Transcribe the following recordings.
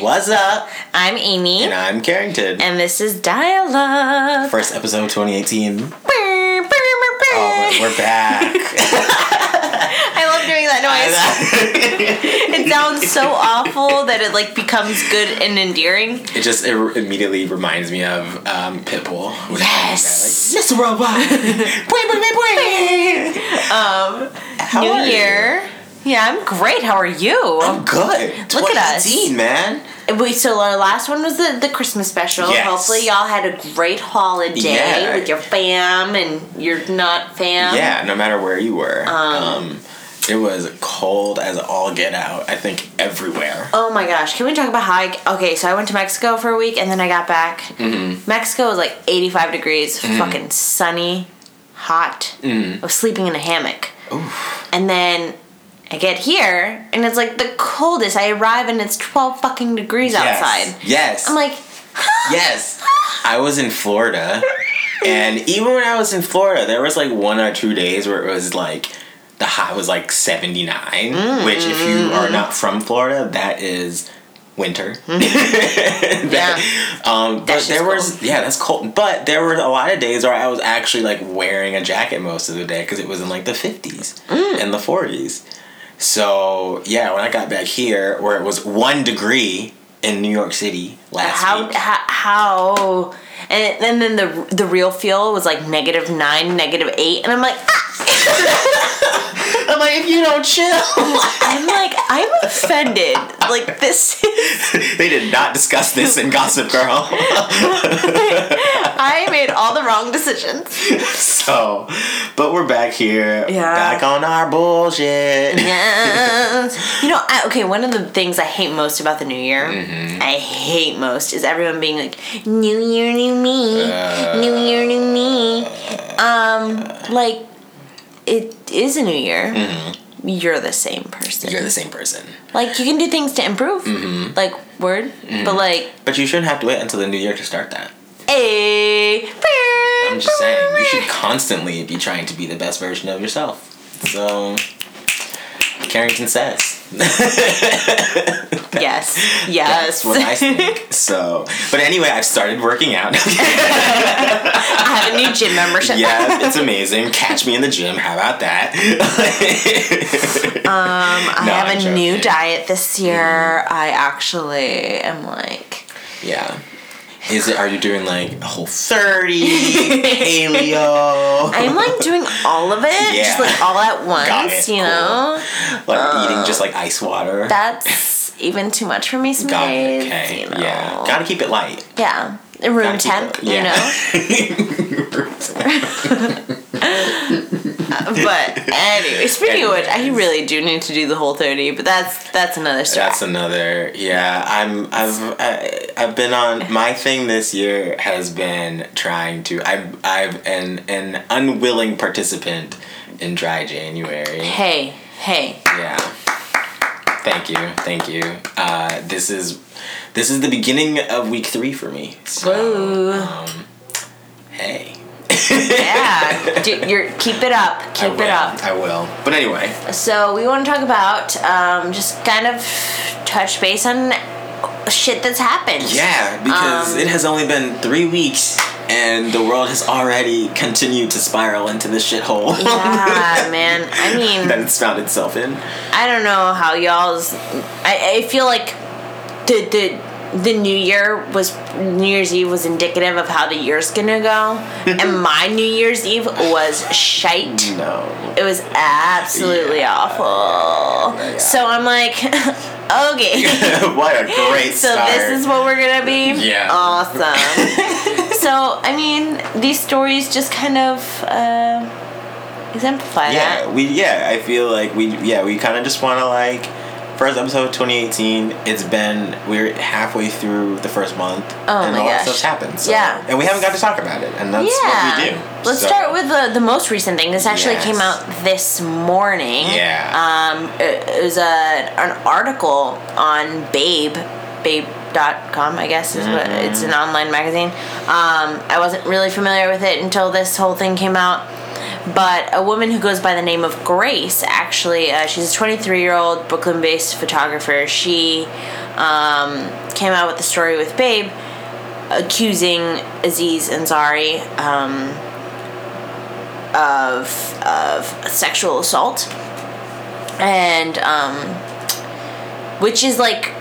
What's up? I'm Aimee. And I'm Carrington. And this is Dial Up. First episode of 2018. Oh, we're back. I love doing that noise. it sounds so awful that it like becomes good and endearing. it just it immediately reminds me of um, Pitbull. Yes. like, Mr. Robot. Um, How New are you? Yeah, I'm great. How are you? I'm good. Look at us. 2018, man. Wait, so our last one was the, the Christmas special. Yes. Hopefully, y'all had a great holiday Yeah. with your fam and your not fam. Yeah, no matter where you were. Um, it was cold as all get out. I think everywhere. Oh my gosh, can we talk about how I. Okay, so I went to Mexico for a week and then I got back. Mm-hmm. Mexico was like 85 degrees, fucking sunny, hot. Mm. I was sleeping in a hammock. And then I get here and it's like the coldest. I arrive and it's 12 fucking degrees Yes. outside. Yes. I'm like, Yes. I was in Florida, and even when I was in Florida, there was like one or two days where it was like the high was like 79, which, if you are not from Florida, that is winter. That- Um, but there was cold. yeah, that's cold. But there were a lot of days where I was actually like wearing a jacket most of the day because it was in like the 50s Mm. and the 40s. So yeah, when I got back here, where it was one degree in New York City last how, week. how, how, and, and then the the real feel was like negative nine, negative eight, and I'm like, ah! I'm like, if you don't chill. I'm like, I'm offended. Like this they did not discuss this in Gossip Girl. I made all the wrong decisions. so, but we're back here, Yeah. back on our bullshit. Yes. You know, I, okay, one of the things I hate most about the new year, I hate most, is everyone being like, New Year, new me. new Year, new me. Um, like, it is a new year. Mm-hmm. You're the same person. You're the same person. Like, you can do things to improve. Mm-hmm. Like, word. Mm-hmm. But, like, But you shouldn't have to wait until the new year to start that. a. I'm just saying, you should constantly be trying to be the best version of yourself. So, Carrington says. Yes. Yes. That's what I think. So, but anyway, I've started working out. I have a new gym membership. yeah, it's amazing. Catch me in the gym. How about that? um, I No, have I'm a new diet this year. I actually am like. yeah. Is it? Are you doing like a whole thirty paleo? I'm like doing all of it, Yeah. just like all at once, Got it. you Cool. know? like uh, eating just like ice water. That's even too much for me some Got days. it. Okay. You know? Yeah. Gotta keep it light. Yeah. Room temp, you yeah. know? Uh, but anyway, speaking of which, I really do need to do the whole 30, but that's that's another story. That's another. Yeah, I'm. I've. I, I've been on. My thing this year has been trying to. I've. I've an an unwilling participant in Dry January. hey, hey. Yeah. Thank you. Thank you. Uh, this is. This is the beginning of week three for me. So, um, hey. Yeah. do, you're, keep it up. Keep will. it up. I will. But anyway. So we want to talk about um, just kind of touch base on shit that's happened. Yeah, because Um, it has only been three weeks and the world has already continued to spiral into this shithole Yeah, man. I mean, that it's found itself in. I don't know how y'all's. I, I feel like the the the New Year was New Year's Eve was indicative of how the year's gonna go, and my New Year's Eve was shite. No. It was absolutely Yeah. awful. Yeah. So I'm like, okay. what a great So start. this is what we're gonna be. Yeah. Awesome. so I mean, these stories just kind of uh, exemplify yeah, that. we yeah, I feel like we yeah, we kind of just want to like first episode of 2018. It's been we're halfway through the first month Oh and my all that gosh. stuff's happened. So, Yeah. And we haven't got to talk about it and that's yeah. what we do. Let's So, start with the, the most recent thing. This actually Yes. came out this morning. Yeah. Um, it, it was a an article on Babe, Babe.com, I guess is what Mm-hmm. it's an online magazine. Um, I wasn't really familiar with it until this whole thing came out. But a woman who goes by the name of Grace, actually, uh, she's a 23 year old Brooklyn based photographer. She um, came out with the story with Babe accusing Aziz Ansari um, of, of sexual assault. And, um, which is like,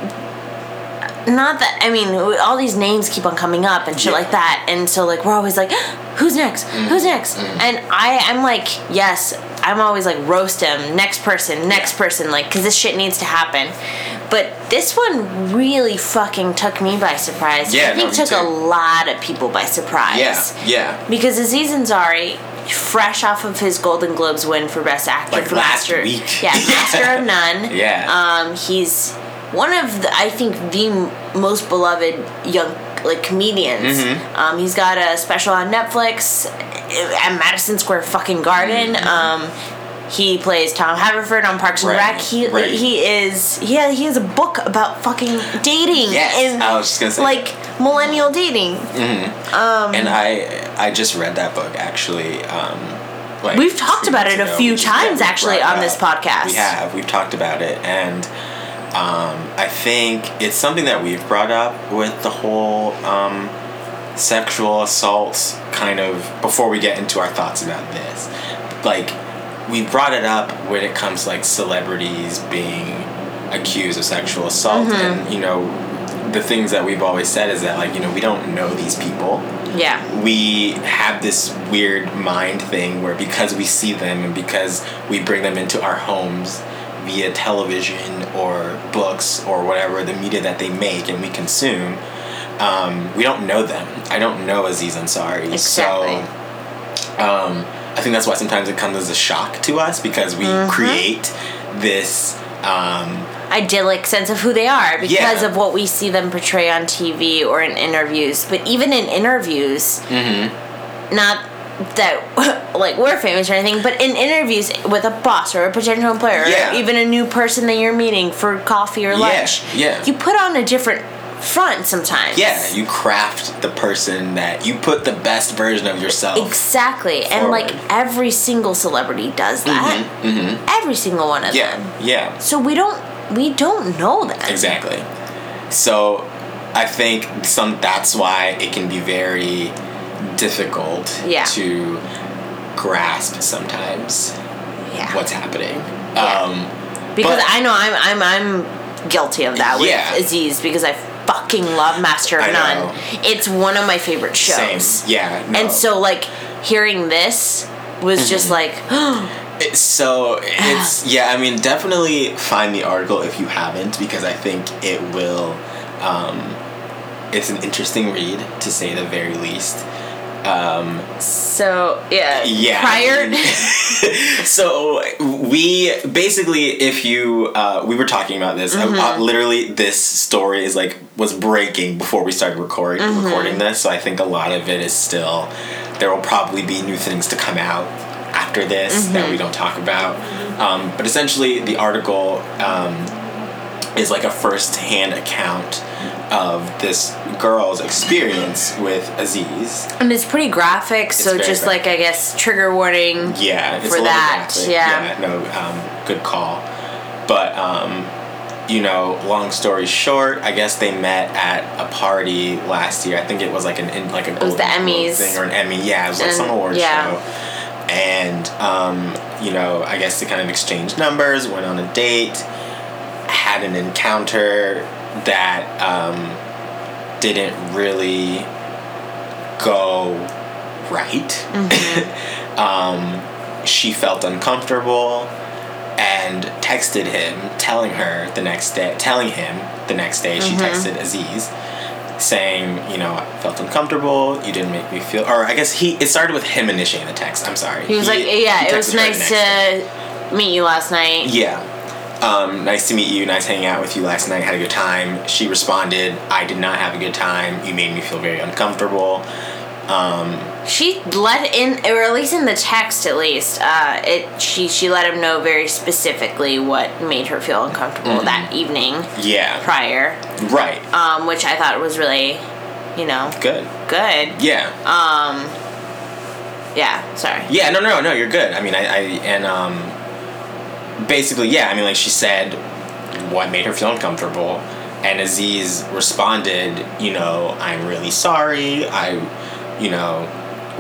not that, I mean, all these names keep on coming up and shit Yeah. like that. And so, like, we're always like, who's next? Who's next? And I, I'm like, yes, I'm always like, roast him, next person, next Yeah. person, like, because this shit needs to happen. But this one really fucking took me by surprise. Yeah, I think no, took a lot of people by surprise. Yeah, yeah. Because Aziz Ansari, fresh off of his Golden Globes win for Best Actor Like for last Master, week. yeah, Master of None. Yeah. Um, he's one of the, I think the most beloved young like comedians. Mm-hmm. Um, he's got a special on Netflix at Madison Square fucking Garden. Mm-hmm. Um, he plays Tom Haverford on Parks and Right, Rec. He right. he is yeah he has a book about fucking dating Yes, and I was just gonna say like millennial dating. and I I just read that book actually. Um, like We've talked about it a few times, we actually, on this podcast. We have. We've talked about it, and um, I think it's something that we've brought up with the whole um, sexual assault kind of before we get into our thoughts about this. Like we brought it up when it comes to like celebrities being accused of sexual assault, Mm-hmm. and you know the things that we've always said is that like you know we don't know these people Yeah. we have this weird mind thing where because we see them and because we bring them into our homes via television or books or whatever the media that they make and we consume, um, we don't know them. I don't know Aziz Ansari. Exactly. So um, I think that's why sometimes it comes as a shock to us because we Mm-hmm. create this. Um, idyllic sense of who they are because Yeah. of what we see them portray on TV or in interviews. But even in interviews, Mm-hmm. not that like we're famous or anything, but in interviews with a boss or a potential employer, Yeah. or even a new person that you're meeting for coffee or lunch, yeah. you put on a different front sometimes. yeah, you craft the person that you put the best version of yourself. Exactly, and like every single celebrity does that. Every single one of Mm-hmm, yeah, them. yeah. So we don't we don't know them. Exactly. So I think some that's why it can be very difficult Yeah. to grasp sometimes Yeah. what's happening. Yeah. Um Because But- I know I'm I'm I'm guilty of that with Yeah. Aziz because I fucking love Master of None. It's one of my favorite shows. same. Yeah. No. And so like hearing this was Mm-hmm. just like It's so it's yeah i mean definitely find the article if you haven't because i think it will um, it's an interesting read to say the very least um, so yeah. yeah Prior so we basically if you uh, we were talking about this uh, Mm-hmm. uh, literally this story is like was breaking before we started recording Mm-hmm. recording this so i think a lot of it is still there will probably be new things to come out after this Mm-hmm. that we don't talk about um, but essentially the article um, is like a first-hand account of this girl's experience with aziz and it's pretty graphic, so just graphic. like I guess trigger warning. Yeah, it's for that, graphic. yeah. no, um, good call. But um, you know, long story short, I guess they met at a party last year. I think it was like an in, like a was the Emmys. thing or an Emmy. Yeah, it was like And- some award yeah. show. And um, you know, I guess they kind of exchanged numbers, went on a date, had an encounter that um, didn't really go right. Mm-hmm. um, she felt uncomfortable and texted him, telling her the next day, telling him the next day, Mm-hmm. she texted Aziz, saying, you know, I felt uncomfortable. You didn't make me feel, or I guess he. It started with him initiating the text. I'm sorry. He was like, yeah, it was texted her the nice next day. to meet you last night. Yeah. Um, nice to meet you. Nice hanging out with you last night. Had a good time. She responded, I did not have a good time. You made me feel very uncomfortable. She let in, or at least in the text, at least, uh, it she she let him know very specifically what made her feel uncomfortable Mm-hmm. that evening Yeah. prior, Right. um, which I thought was really, you know, Good. good. Yeah. Um, Yeah, sorry. Yeah, no, no, no, you're good. I mean, I, I and um, basically, yeah. I mean, like she said, what made her feel uncomfortable, and Aziz responded, you know, I'm really sorry. I, you know,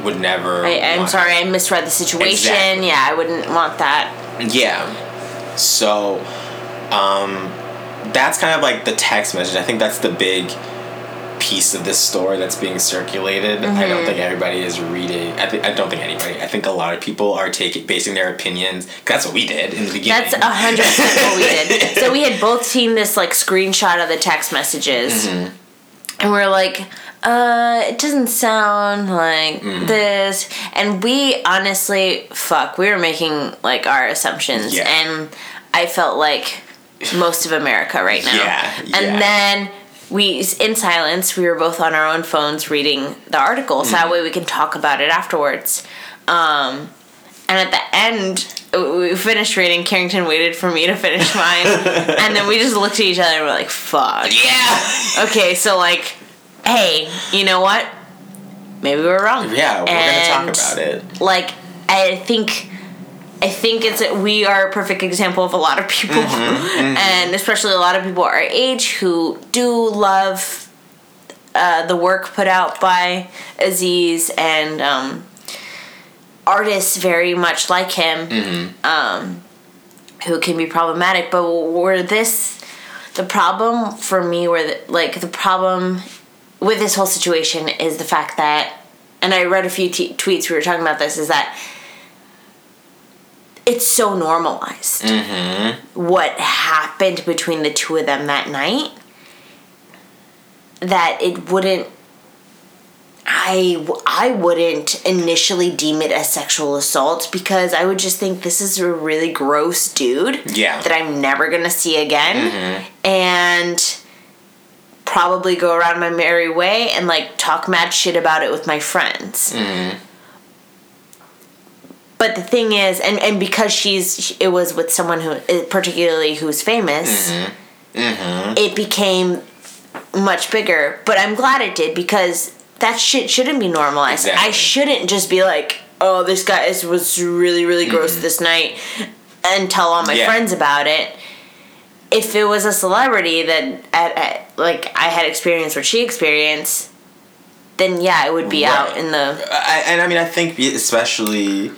would never. I, I'm want- sorry, I misread the situation. Exactly. Yeah, I wouldn't want that. Yeah. So, um, that's kind of like the text message. I think that's the big piece of this story that's being circulated. I Mm-hmm. don't think everybody is reading. I, th- I don't think anybody. I think a lot of people are taking basing their opinions. That's what we did in the beginning. That's a hundred percent what we did. So we had both seen this like screenshot of the text messages, Mm-hmm. and we are like, uh, it doesn't sound like Mm-hmm. this. And we honestly, fuck, we were making like our assumptions, Yeah. and I felt like most of America right now. Yeah, And yeah. then we, in silence, we were both on our own phones reading the article, so Mm-hmm. that way we can talk about it afterwards. Um, and at the end, we finished reading. Carrington waited for me to finish mine, and then we just looked at each other and we're like, "Fuck." yeah. Okay, so like, hey, you know what? Maybe we're wrong. Yeah, we're And, gonna talk about it. Like, I think. I think it's we are a perfect example of a lot of people, Mm-hmm, and especially a lot of people our age who do love uh, the work put out by Aziz and um, artists very much like him, Mm-hmm. um, who can be problematic. But where this, the problem for me, where the, like the problem with this whole situation is the fact that, and I read a few t- tweets we were talking about this, is that it's so normalized. Mm-hmm. What happened between the two of them that night that it wouldn't I, I wouldn't initially deem it as sexual assault because I would just think this is a really gross dude Yeah. that I'm never gonna see again. Mm-hmm. And probably go around my merry way and like talk mad shit about it with my friends. Mm-hmm. But the thing is, and, and because she's, it was with someone who, eh, particularly who's famous, mm-hmm. Mm-hmm. it became much bigger. But I'm glad it did because that shit shouldn't be normalized. Exactly. I shouldn't just be like, oh, this guy is, was really, really gross mm-hmm. this night and tell all my Yeah. friends about it. If it was a celebrity that, at, at, like, I had experienced what she experienced, then yeah, it would be Right. out in the. I, and I mean, I think especially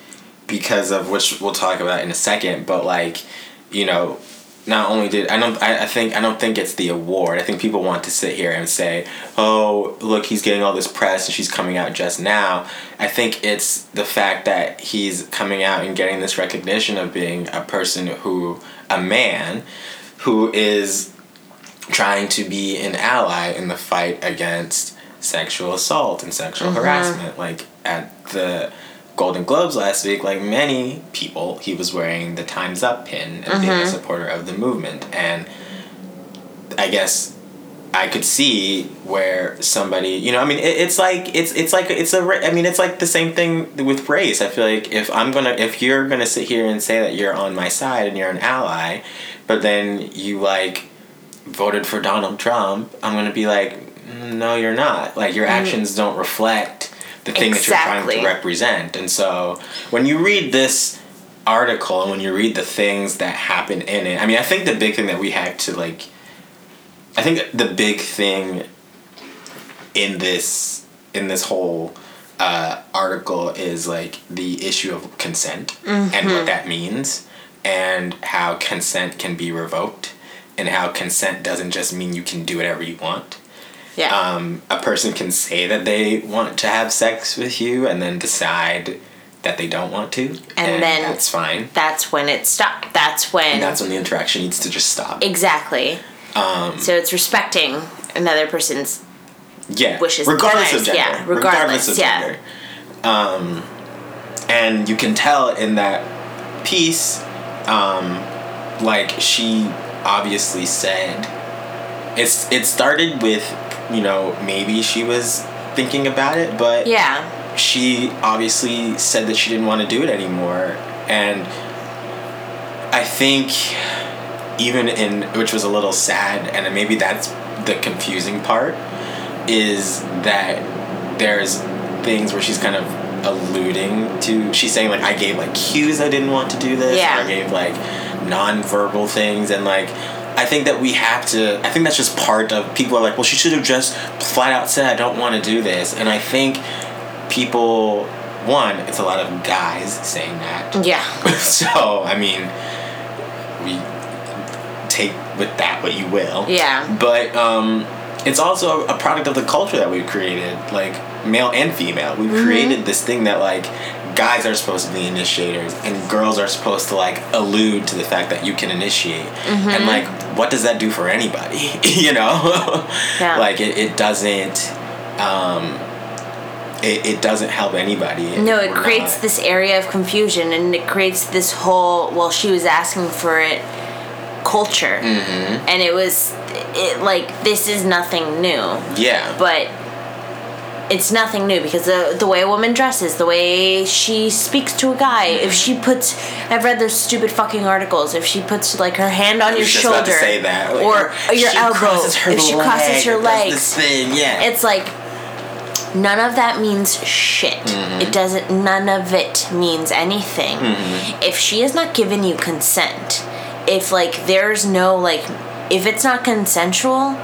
because of which we'll talk about in a second, but like, you know, not only did I don't I, I think I don't think it's the award. I think people want to sit here and say, "Oh, look, he's getting all this press and she's coming out just now." I think it's the fact that he's coming out and getting this recognition of being a person who a man who is trying to be an ally in the fight against sexual assault and sexual mm-hmm. harassment. Like at the Golden Globes last week, like many people, he was wearing the Time's Up pin and being a supporter of the movement. And I guess I could see where somebody, you know, I mean, it, it's like it's it's like it's a. I mean, it's like the same thing with race. I feel like if I'm gonna, if you're gonna sit here and say that you're on my side and you're an ally, but then you like voted for Donald Trump, I'm gonna be like, "Mm, no, you're not. Like your actions don't reflect the thing that you're trying to represent. And so when you read this article and when you read the things that happen in it, I mean, I think the big thing that we had to like, I think the big thing in this in this whole uh, article is like the issue of consent and what that means and how consent can be revoked and how consent doesn't just mean you can do whatever you want Yeah. um, a person can say that they want to have sex with you and then decide that they don't want to and, then- that's fine that's when it stopped. That's when. and that's when the interaction needs to just stop exactly. um, So it's respecting another person's. yeah wishes regardless of gender yeah, regardless, of yeah. gender um, and you can tell in that piece um, like she obviously said it's it started with you know maybe she was thinking about it but Yeah. she obviously said that she didn't want to do it anymore and i think even in which was a little sad and maybe that's the confusing part is that there's things where she's kind of alluding to. She's saying like I gave like cues I didn't want to do this. Yeah. Or I gave like non-verbal things and like. I think that we have to. I think that's just part of people are like, well, she should have just flat out said, I don't want to do this. And I think people, one, it's a lot of guys saying that. Yeah. so I mean, we take with that what you will. Yeah. But um, it's also a product of the culture that we've created, like male and female. We've Mm-hmm. created this thing that like guys are supposed to be initiators and girls are supposed to like allude to the fact that you can initiate. Mm-hmm. And like, what does that do for anybody? you know? Yeah. like it, it doesn't. Um, it, it doesn't help anybody. No, it creates not- this area of confusion and it creates this whole, well, she was asking for it culture. Mm-hmm. And it was, it like, this is nothing new. Yeah. But it's nothing new because the, the way a woman dresses, the way she speaks to a guy, if she puts, I've read those stupid fucking articles, if she puts like her hand on your shoulder about to say that. Like, or your she elbow, crosses her if she crosses leg her legs, thing, yeah. it's like none of that means shit. Mm-hmm. It doesn't. None of it means anything. Mm-hmm. If she has not given you consent, if like there's no like, if it's not consensual,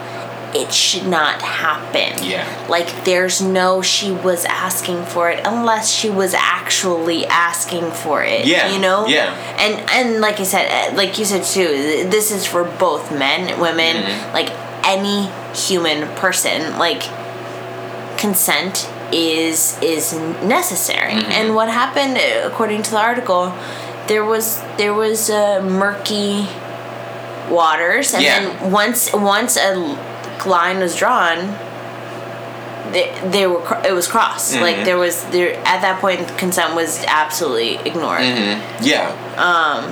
it should not happen. Yeah. Like there's no she was asking for it unless she was actually asking for it. Yeah, You know. yeah. And and like I said, uh, like you said too, this is for both men, women, Mm-hmm. like any human person. Like consent is is necessary. Mm-hmm. And what happened, uh, according to the article, there was there was uh, murky waters, and Yeah. then once once a line was drawn. They, they were it was crossed Mm-hmm. like there was there at that point consent was absolutely ignored yeah. Um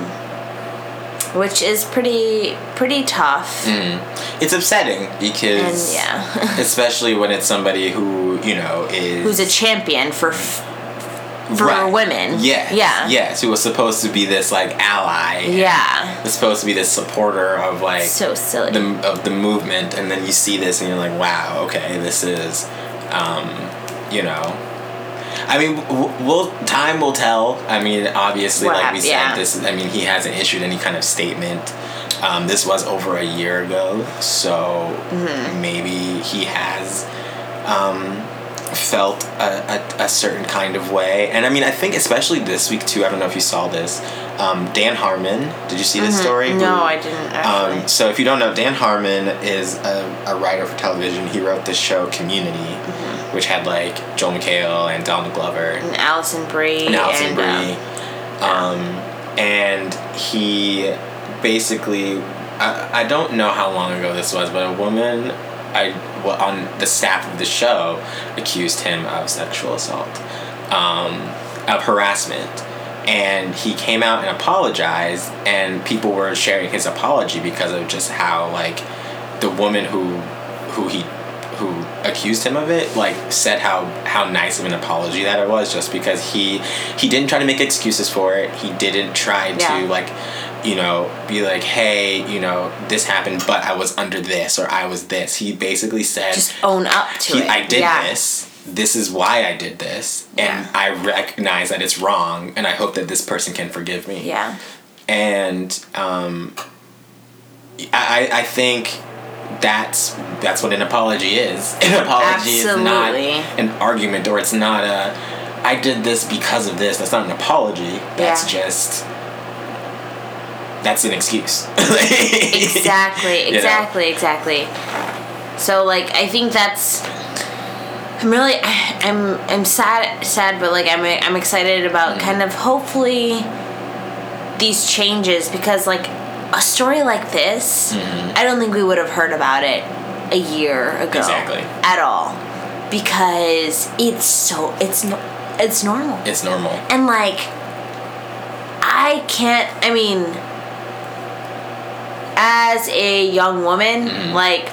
which is pretty pretty tough It's upsetting and because, yeah especially when it's somebody who you know is who's a champion for f- for Right. women Yes. yeah Yes. Who was supposed to be this like ally. yeah Was supposed to be this supporter of like so silly the of the movement, and then you see this, and you're like, wow, okay, this is, um, you know. I mean, w- will time will tell. I mean, obviously, like we said, yeah. this. I mean, he hasn't issued any kind of statement. Um, this was over a year ago, so Mm-hmm. maybe he has um, felt a, a, a certain kind of way. And I mean, I think especially this week too. I don't know if you saw this. Um, Dan Harmon. Did you see this story? Mm-hmm. no i didn't actually um, so if you don't know, Dan Harmon is a, a writer for television. He wrote this show Community, Mm-hmm. which had like Joel McHale and Donald Glover and Alison Brie and Alison and, Brie. um, Um, and he basically, I, I don't know how long ago this was, but a woman I well, on the staff of the show accused him of sexual assault, um, of harassment. And he came out and apologized, and people were sharing his apology because of just how like the woman who who he who accused him of it like said how how nice of an apology that it was just because he he didn't try to make excuses for it he didn't try Yeah. to like you know be like hey you know this happened but i was under this or i was this he basically said just own up to he, it i did yeah. this this is why i did this Yeah. and i recognize that it's wrong and i hope that this person can forgive me yeah and um, I, I think that's that's what an apology is. An apology is not an argument, or it's not a I did this because of this. That's not an apology. That's Yeah. just that's an excuse. exactly You know? exactly exactly so like i think that's i'm really i'm i'm sad sad but like i'm i'm excited about mm. kind of hopefully these changes because like a story like this mm-hmm. i don't think we would have heard about it a year ago Exactly. at all because it's so it's no, it's normal It's normal. and like, I can't, I mean, as a young woman, Mm-hmm. like,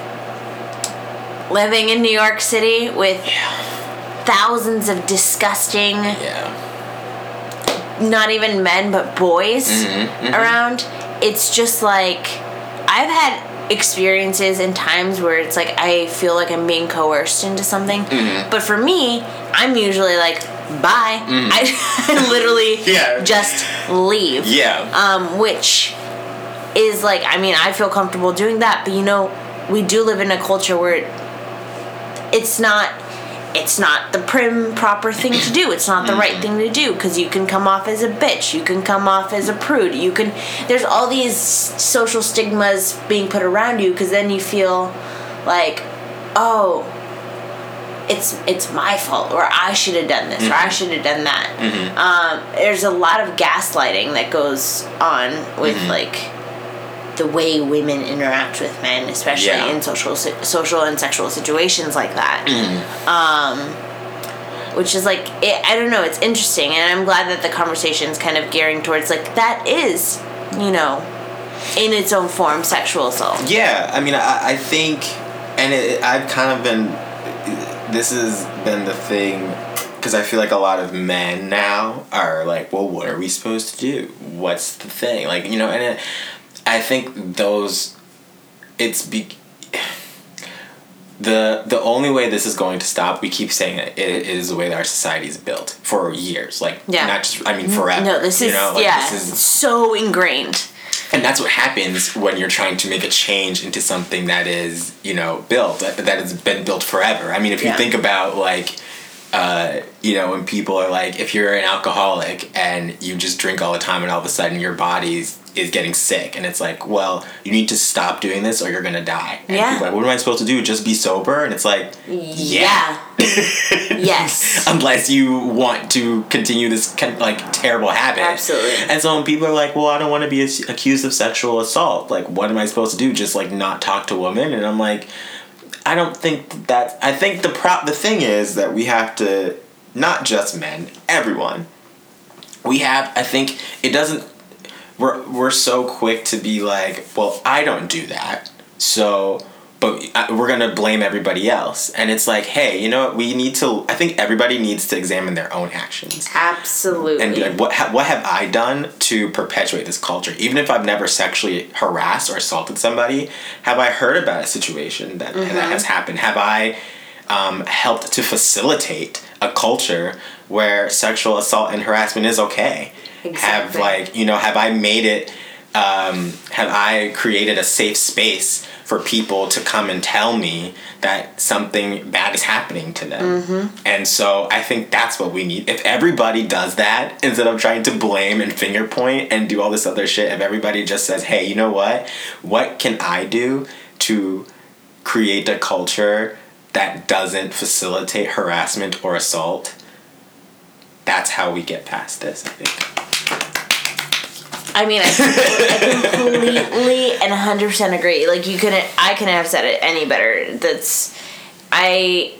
living in New York City with thousands of disgusting, Yeah. not even men, but boys Mm-hmm, around, it's just like, I've had experiences and times where it's like I feel like I'm being coerced into something. Mm-hmm. But for me, I'm usually like, bye. I, I literally Mm-hmm. Yeah. just leave. Yeah. Um, which is like, I mean, I feel comfortable doing that, but you know, we do live in a culture where it's not. It's not the prim proper thing to do. It's not the right thing to do because you can come off as a bitch. You can come off as a prude. You can. There's all these social stigmas being put around you because then you feel like, oh, it's it's my fault or I should have done this or I mm-hmm. should have done that. Mm-hmm. Um, there's a lot of gaslighting that goes on with mm-hmm. like the way women interact with men, especially Yeah. in social social and sexual situations like that. Um, which is like it, I don't know. It's interesting, and I'm glad that the conversation's kind of gearing towards like that is, you know, in its own form, sexual assault. Yeah, I mean, I, I think, and it, I've kind of been, this has been the thing, because I feel like a lot of men now are like, well, what are we supposed to do? What's the thing? Like, you know, and it, I think those, it's be, the the only way this is going to stop, we keep saying it, it is the way that our society is built for years. Like, Yeah. not just, I mean, forever. No, this you is know? Like, yeah, This is, so ingrained. and that's what happens when you're trying to make a change into something that is, you know, built, that that has been built forever. I mean, if you Yeah. think about, like, uh, you know, when people are like, if you're an alcoholic and you just drink all the time and all of a sudden your body's is getting sick and it's like well you need to stop doing this or you're gonna die and Yeah. like what am i supposed to do just be sober and it's like Yeah. yes. unless you want to continue this kind of, like terrible habit. Absolutely. And so when people are like, "Well, I don't want to be ac- accused of sexual assault," like, what am I supposed to do? Just like not talk to women? And I'm like, I don't think that. I think the pro- the thing is that we have to not just men, everyone. We have. I think it doesn't. We're we're so quick to be like, well, I don't do that, so. But uh, we're gonna blame everybody else, and it's like, hey, you know what? We need to. I think everybody needs to examine their own actions Absolutely. and be like, what ha- what have I done to perpetuate this culture? Even if I've never sexually harassed or assaulted somebody, have I heard about a situation that that has happened? Have I um, helped to facilitate a culture where sexual assault and harassment is okay? Have like you know have I made it? Um, have I created a safe space for people to come and tell me that something bad is happening to them? And so I think that's what we need. If everybody does that, instead of trying to blame and finger point and do all this other shit, if everybody just says, hey, you know what? What can I do to create a culture that doesn't facilitate harassment or assault? That's how we get past this, I think. I mean, I, I completely and hundred percent agree. Like you couldn't, I couldn't have said it any better. That's, I,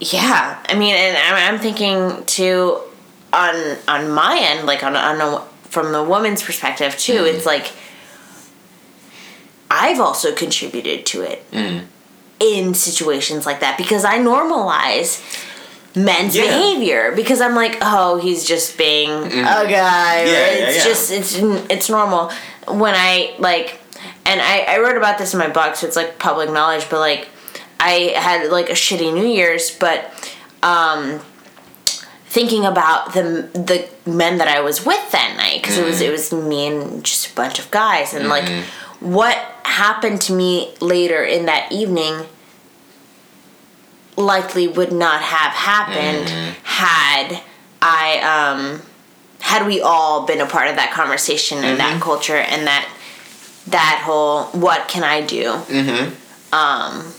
yeah. I mean, and I'm, I'm thinking too, on on my end, like on on a, from the woman's perspective too. Mm. It's like, I've also contributed to it mm. in situations like that because I normalize men's Yeah. behavior because I'm like, oh, he's just being mm-hmm. a guy. Yeah, it's yeah. just it's it's normal. When I like, and I I wrote about this in my book, so it's like public knowledge. But like, I had like a shitty New Year's, but um, thinking about the the men that I was with that night because it was mm-hmm. it was me and just a bunch of guys, and like mm-hmm. what happened to me later in that evening likely would not have happened mm-hmm. had I um had we all been a part of that conversation and that mm-hmm. culture and that that whole what can I do mm-hmm. um,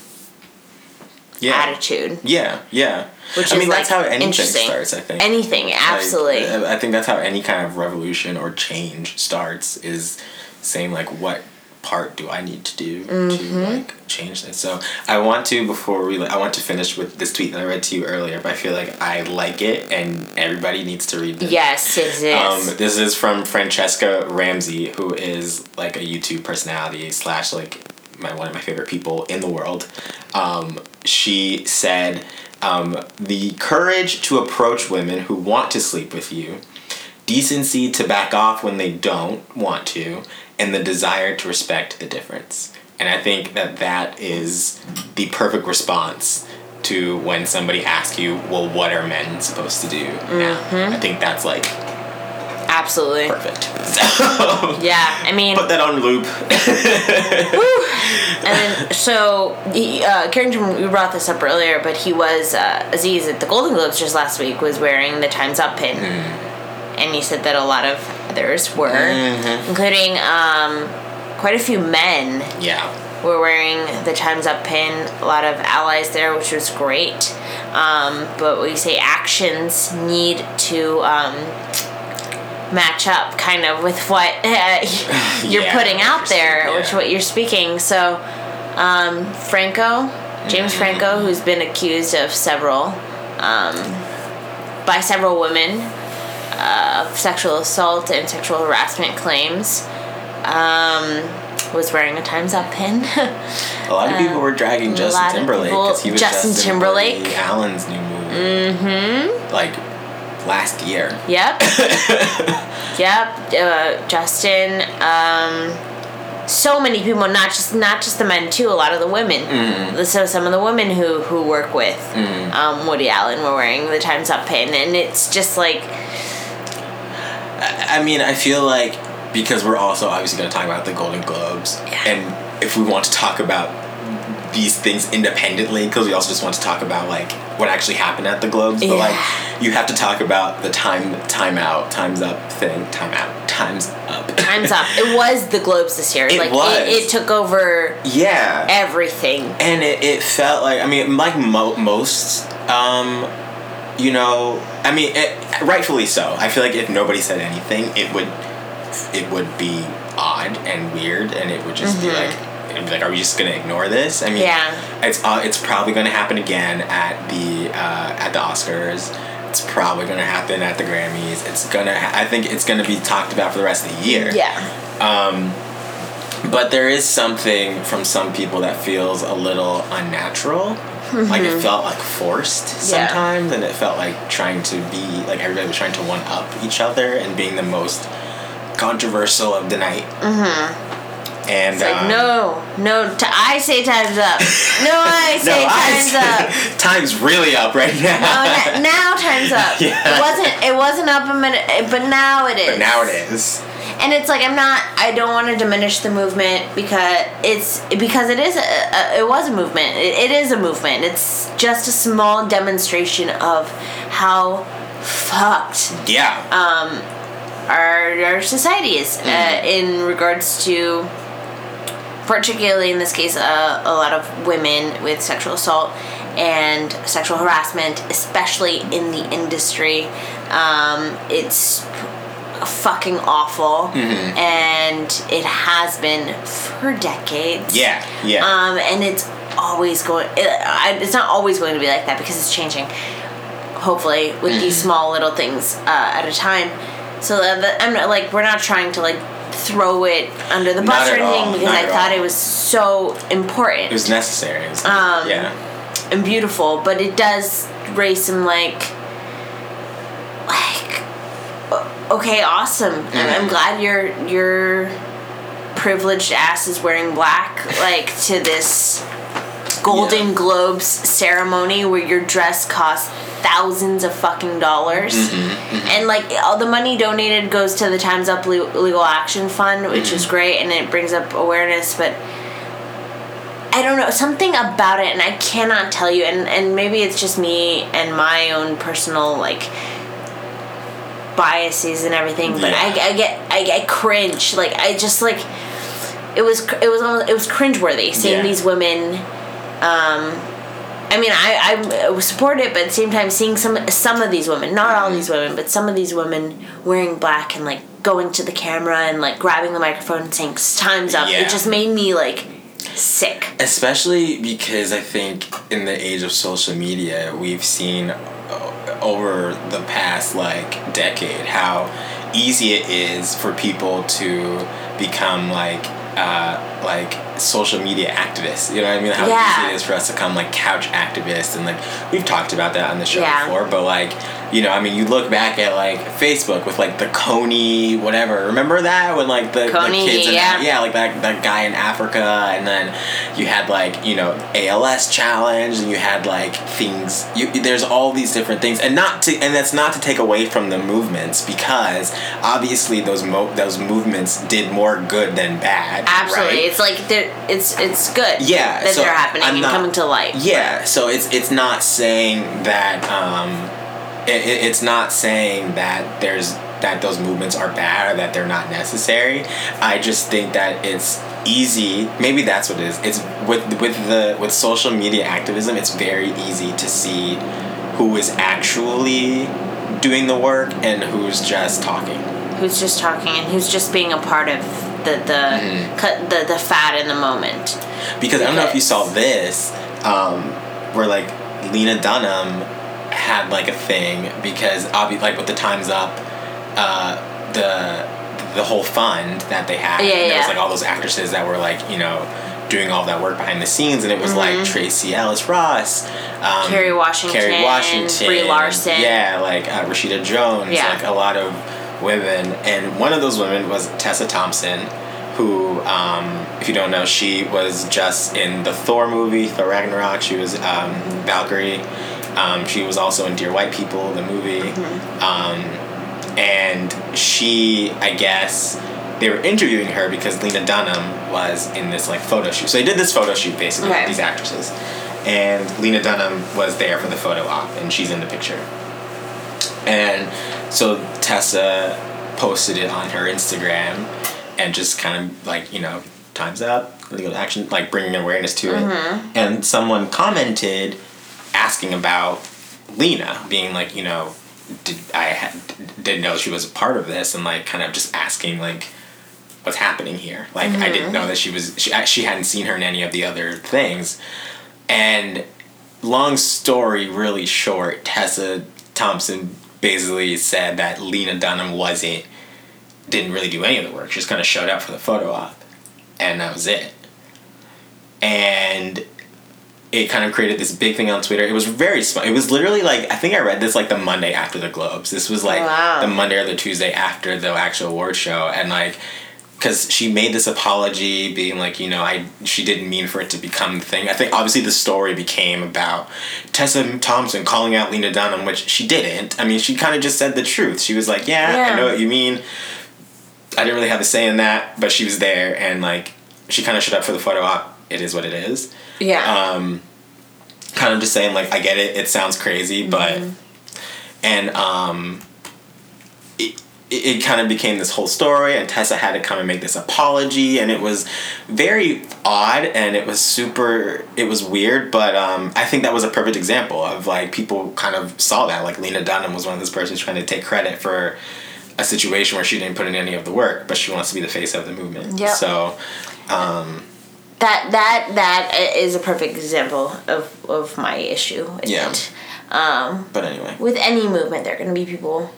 Yeah. attitude. Yeah, yeah. Which I mean, that's like, how anything starts. I think Anything, absolutely. I I think that's how any kind of revolution or change starts. Is saying like, what part do I need to do Mm-hmm. to like change this? So I want to before we. I want to finish with this tweet that I read to you earlier, but I feel like I like it and everybody needs to read this. yes, it is. Um, this is from Franchesca Ramsey, who is like a YouTube personality slash like my one of my favorite people in the world. Um, she said, um, "The courage to approach women who want to sleep with you, decency to back off when they don't want to, and the desire to respect the difference." And I think that that is the perfect response to when somebody asks you, well, what are men supposed to do now? I think that's like Absolutely. perfect. So, Yeah, I mean, put that on loop. and then so uh, Carrington, we brought this up earlier, but he was uh, Aziz at the Golden Globes just last week was wearing the Times Up pin, and he said that a lot of others were, including um, quite a few men yeah. were wearing the Times Up pin. A lot of allies there, which was great. Um, but we say actions need to um, match up, kind of, with what uh, you're Yeah, putting out there, yeah. which what you're speaking. So, um, Franco, James Mm-hmm. Franco, who's been accused of several, um, by several women, uh, of sexual assault and sexual harassment claims. Um, was wearing a Times Up pin. A lot of people were dragging Justin Timberlake because he was Justin Justin Timberlake. Timberlake, Allen's new movie. Mm-hmm. Like last year. Yep. yep. Uh, Justin. Um, so many people, not just not just the men too. A lot of the women. Mm-hmm. So some of the women who who work with um, Woody Allen were wearing the Times Up pin, and it's just like I mean, I feel like because we're also obviously going to talk about the Golden Globes, Yeah. and if we want to talk about these things independently, because we also just want to talk about like what actually happened at the Globes, but Yeah. like you have to talk about the time time out, times up thing, time out, times up. Times Up. It was the Globes this year. It like was. It, it took over yeah. everything. and it, it felt like I mean like mo- most um you know I mean it, rightfully so I feel like if nobody said anything it would it would be odd and weird and it would just be like it'd be like are we just gonna ignore this I mean Yeah. it's uh, it's probably gonna happen again at the uh, at the Oscars it's probably gonna happen at the Grammys it's gonna ha- I think it's gonna be talked about for the rest of the year Yeah. but there is something from some people that feels a little unnatural. Like it felt like forced Yeah. sometimes, and it felt like trying to be like everybody was trying to one up each other and being the most controversial of the night. Mm-hmm. And It's like um, no, no. T- I say times up. No, I no, say I times say- up. time's really up right now. Oh, na- now times up. Yeah. It wasn't. It wasn't up a minute, but now it is. but now it is. And it's like I'm not. I don't want to diminish the movement because it's because it is. A, a, it was a movement. It, it is a movement. It's just a small demonstration of how fucked Yeah. Um, our our society is uh, in regards to particularly in this case uh, a lot of women with sexual assault and sexual harassment especially in the industry um, it's fucking awful and it has been for decades yeah. Yeah. um, and it's always going. It, I, it's not always going to be like that because it's changing. Hopefully, with these Mm-hmm. small little things uh, at a time. So that, that- I'm not like we're not trying to like throw it under the bus or anything all, because not I thought all. it was so important it was necessary. It was- Um, yeah. and beautiful, but it does raise some like, like, okay, awesome. I'm, I'm glad your your privileged ass is wearing black, like to this Golden Yeah. Globes ceremony where your dress costs thousands of fucking dollars, mm-hmm, mm-hmm. and like all the money donated goes to the Times Up Legal Action Fund, which is mm-hmm. great, and it brings up awareness, but. I don't know something about it, and I cannot tell you. And and maybe it's just me and my own personal like biases and everything. But Yeah. I, I get I, I cringe. Like I just like it was cr- it was almost, it was cringeworthy seeing Yeah. these women. Um, I mean, I I support it, but at the same time, seeing some some of these women, not all these women, but some of these women wearing black and like going to the camera and like grabbing the microphone and saying "Times up," Yeah. it just made me like sick. especially because I think in the age of social media, we've seen uh, over the past like decade how easy it is for people to become like uh, like social media activists. You know what I mean? How Yeah. easy it is for us to come like couch activists and like we've talked about that on the show Yeah. before. But like you know, I mean, you look back at like Facebook with like the Kony whatever. Remember that when like the, Kony, the kids in yeah. yeah like that that guy in Africa, and then you had like you know ALS challenge, and you had like things. You there's all these different things, and not to and that's not to take away from the movements because obviously those mo- those movements did more good than bad. Absolutely, right? It's like it's it's good. Yeah, that so they're happening I'm and not- coming to light. Yeah, so it's it's not saying that um, it, it- it's not saying that there's that those movements are bad or that they're not necessary. I just think that it's easy. Maybe that's what it is. It's with with the with social media activism. It's very easy to see who is actually doing the work and who's just talking. Who's just talking and who's just being a part of the the Mm-hmm. cut the the fad in the moment. Because I don't know if you saw this, um, where like Lena Dunham had like a thing because obviously like with the Times Up, uh, the the whole fund that they had, Yeah, and there was like all those actresses that were like you know doing all that work behind the scenes, and it was Mm-hmm. like Tracee Ellis Ross, um, Kerry Washington, Kerry Washington, Brie Larson. yeah, like uh, Rashida Jones, Yeah. like a lot of women, and one of those women was Tessa Thompson, who, um, if you don't know, she was just in the Thor movie, Thor Ragnarok. She was um, Valkyrie. Um, she was also in Dear White People, the movie, Mm-hmm. um, and she, I guess. They were interviewing her because Lena Dunham was in this like photo shoot. So they did this photo shoot basically Okay. with these actresses, and Lena Dunham was there for the photo op, and she's in the picture. And so Tessa posted it on her Instagram and just kind of like, you know, time's up, legal action, like bringing awareness to it. Mm-hmm. And someone commented asking about Lena being like, you know, did I had, didn't know she was a part of this and like kind of just asking like what's happening here. Like I didn't mm-hmm. know that she was she she hadn't seen her in any of the other things. And long story really short, Tessa Thompson basically said that Lena Dunham wasn't didn't really do any of the work. She just kind of showed up for the photo op, and that was it. And it kind of created this big thing on Twitter. It was very small. It was literally like I think I read this like the Monday after the Globes. This was like oh, Wow. the Monday or the Tuesday after the actual award show, and like because she made this apology being like you know i she didn't mean for it to become the thing. I think obviously the story became about tessa thompson calling out lena dunham which she didn't. I mean she kind of just said the truth. She was like yeah, Yeah. i know what you mean. I didn't really have a say in that but she was there and like she kind of showed up for the photo op. It is what it is. Yeah. um, kind of just saying like I get it. It sounds crazy, but and um, it, it kind of became this whole story, and Tessa had to come and make this apology, and it was very odd, and it was super. It was weird, but um, I think that was a perfect example of like people kind of saw that. Like Lena Dunham was one of those persons trying to take credit for a situation where she didn't put in any of the work, but she wants to be the face of the movement. Yeah. So. Um, that that that is a perfect example of of my issue. Yeah. it. Um, but anyway. with any movement, there are going to be people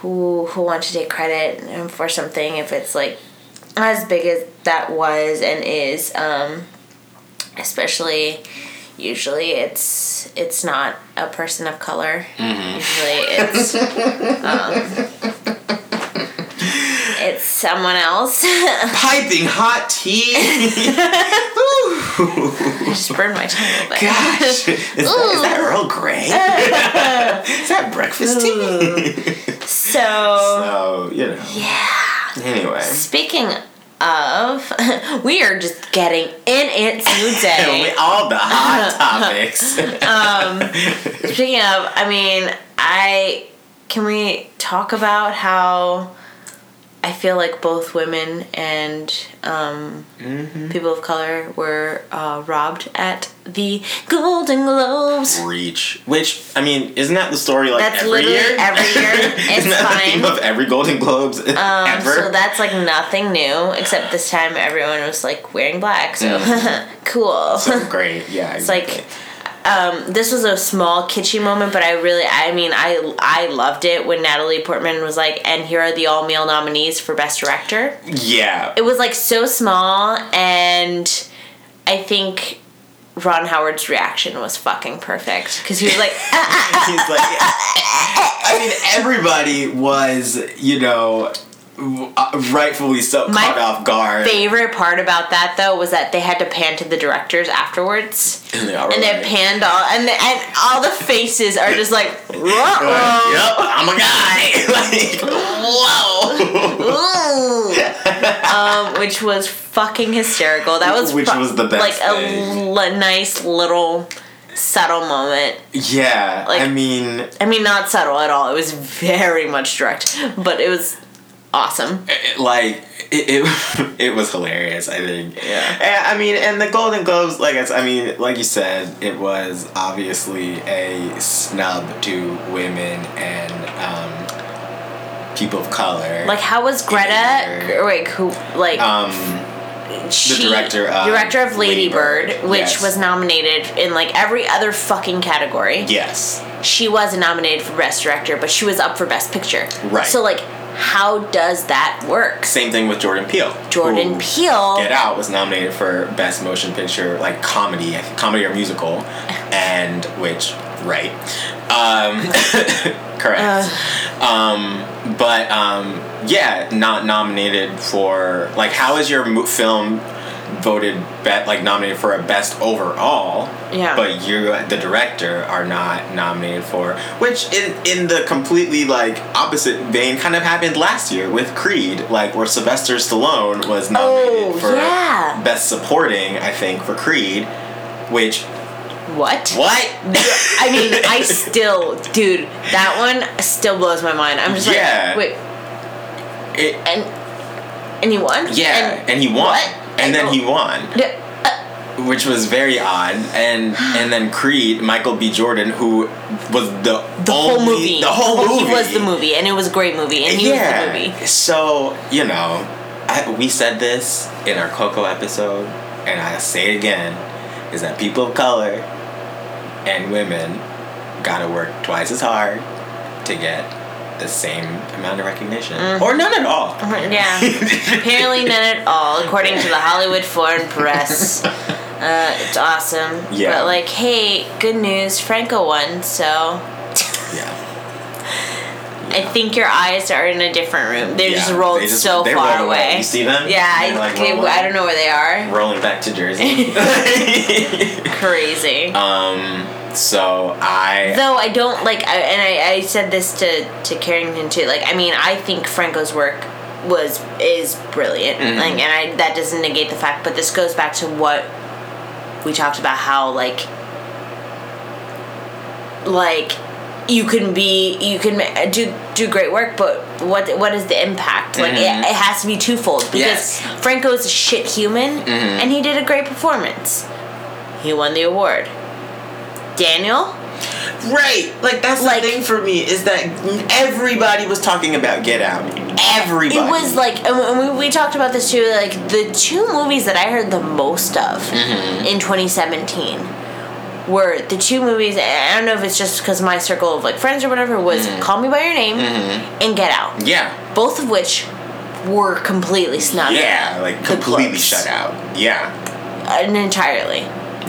who who want to take credit for something if it's like as big as that was and is. Um, especially, usually it's it's not a person of color. Usually it's um, it's someone else. piping hot tea. I just burned my tongue a little bit. Gosh, is that, is that Earl Grey? is that breakfast tea? So so you know. yeah. Anyway, Speaking of, we are just getting in it we, today. all the hot topics. um, Speaking of, I mean, I can we talk about how I feel like both women and um, Mm-hmm. people of color were uh, robbed at the Golden Globes. Reach, which I mean, isn't that the story like That's every literally year? every year. It's isn't that the theme of every Golden Globes Um, ever? so that's like nothing new, except this time everyone was like wearing black, so cool. So great, yeah. It's like, um, this was a small kitschy moment, but I really, I mean, I I loved it when Natalie Portman was like, "And here are the all male nominees for best director." Yeah. It was like so small, and I think Ron Howard's reaction was fucking perfect because he was like, He's like, I mean, everybody was, you know, rightfully so My caught off guard. favorite part about that though was that they had to pan to the directors afterwards. And they all And they panned all, and the, and all the faces are just like, "Whoa." yep, I'm a guy. like, whoa. Um, which was fucking hysterical. That was Which fu- was the best like a thing. l- nice little subtle moment. Yeah, Like- I mean, I mean, not subtle at all. It was very much direct, but it was awesome. it, like it, it, it was hilarious. I think. Yeah. And, I mean, and the Golden Globes, like I mean, like you said, it was obviously a snub to women and um, people of color. Like, how was Greta? Wait, who? Like, um, she, director of director of Lady Lady which yes. was nominated in like every other fucking category. yes, She was nominated for best director, but she was up for best picture. Right. So like, how does that work? same thing with Jordan Peele. Jordan who- Peele. Get Out was nominated for Best Motion Picture, like comedy, comedy or musical, and which right, um, correct. um, but um, yeah, not nominated for like how is your mo- film voted bet like nominated for a best overall? Yeah. But you, the director, are not nominated for, which in in the completely like opposite vein kind of happened last year with Creed, like where Sylvester Stallone was oh, nominated Oh, for yeah. best supporting, I think, for Creed, which What? what? I mean, I still, dude, that one still blows my mind. I'm just Yeah. like, wait, It, and and he won? yeah, and, he won, what? And then he won. Uh, which was very odd. And and then Creed, Michael B. Jordan, who was the the whole movie. the whole movie. He was the movie, and it was a great movie, and he yeah. was the movie. So you know, I, we said this in our Coco episode, and I say it again, is that people of color and women gotta work twice as hard to get the same amount of recognition, Mm-hmm. or none at all. Yeah. Apparently none at all, according to the Hollywood Foreign Press. Uh, it's awesome. Yeah. But like, hey, good news, Franco won, so Yeah. I think your eyes are in a different room. They're just rolled they just- so far roll away. away. You see them? Yeah, I, like, they- I don't know where they are. Rolling back to Jersey. Crazy. um. So I. Though I don't like, I, and I, I said this to to Carrington too. Like, I mean, I think Franco's work was is brilliant. Mm-hmm. Like, and I that doesn't negate the fact, but this goes back to what we talked about. How like, like you can be you can do do great work, but what what is the impact? Like, it, it has to be twofold because Mm-hmm. Yes. Franco's a shit human, Mm-hmm. and he did a great performance. He won the award. Daniel. Right, like that's Like- the thing for me is that everybody was talking about Get Out. Everybody. It was like, and we, we talked about this too. Like the two movies that I heard the most of Mm-hmm. in 2017 were the two movies. I don't know if it's just because my circle of like friends or whatever was Mm-hmm. "Call Me by Your Name" and "Get Out," Yeah. both of which were completely snubbed. Yeah, like completely shut out. Yeah. and entirely.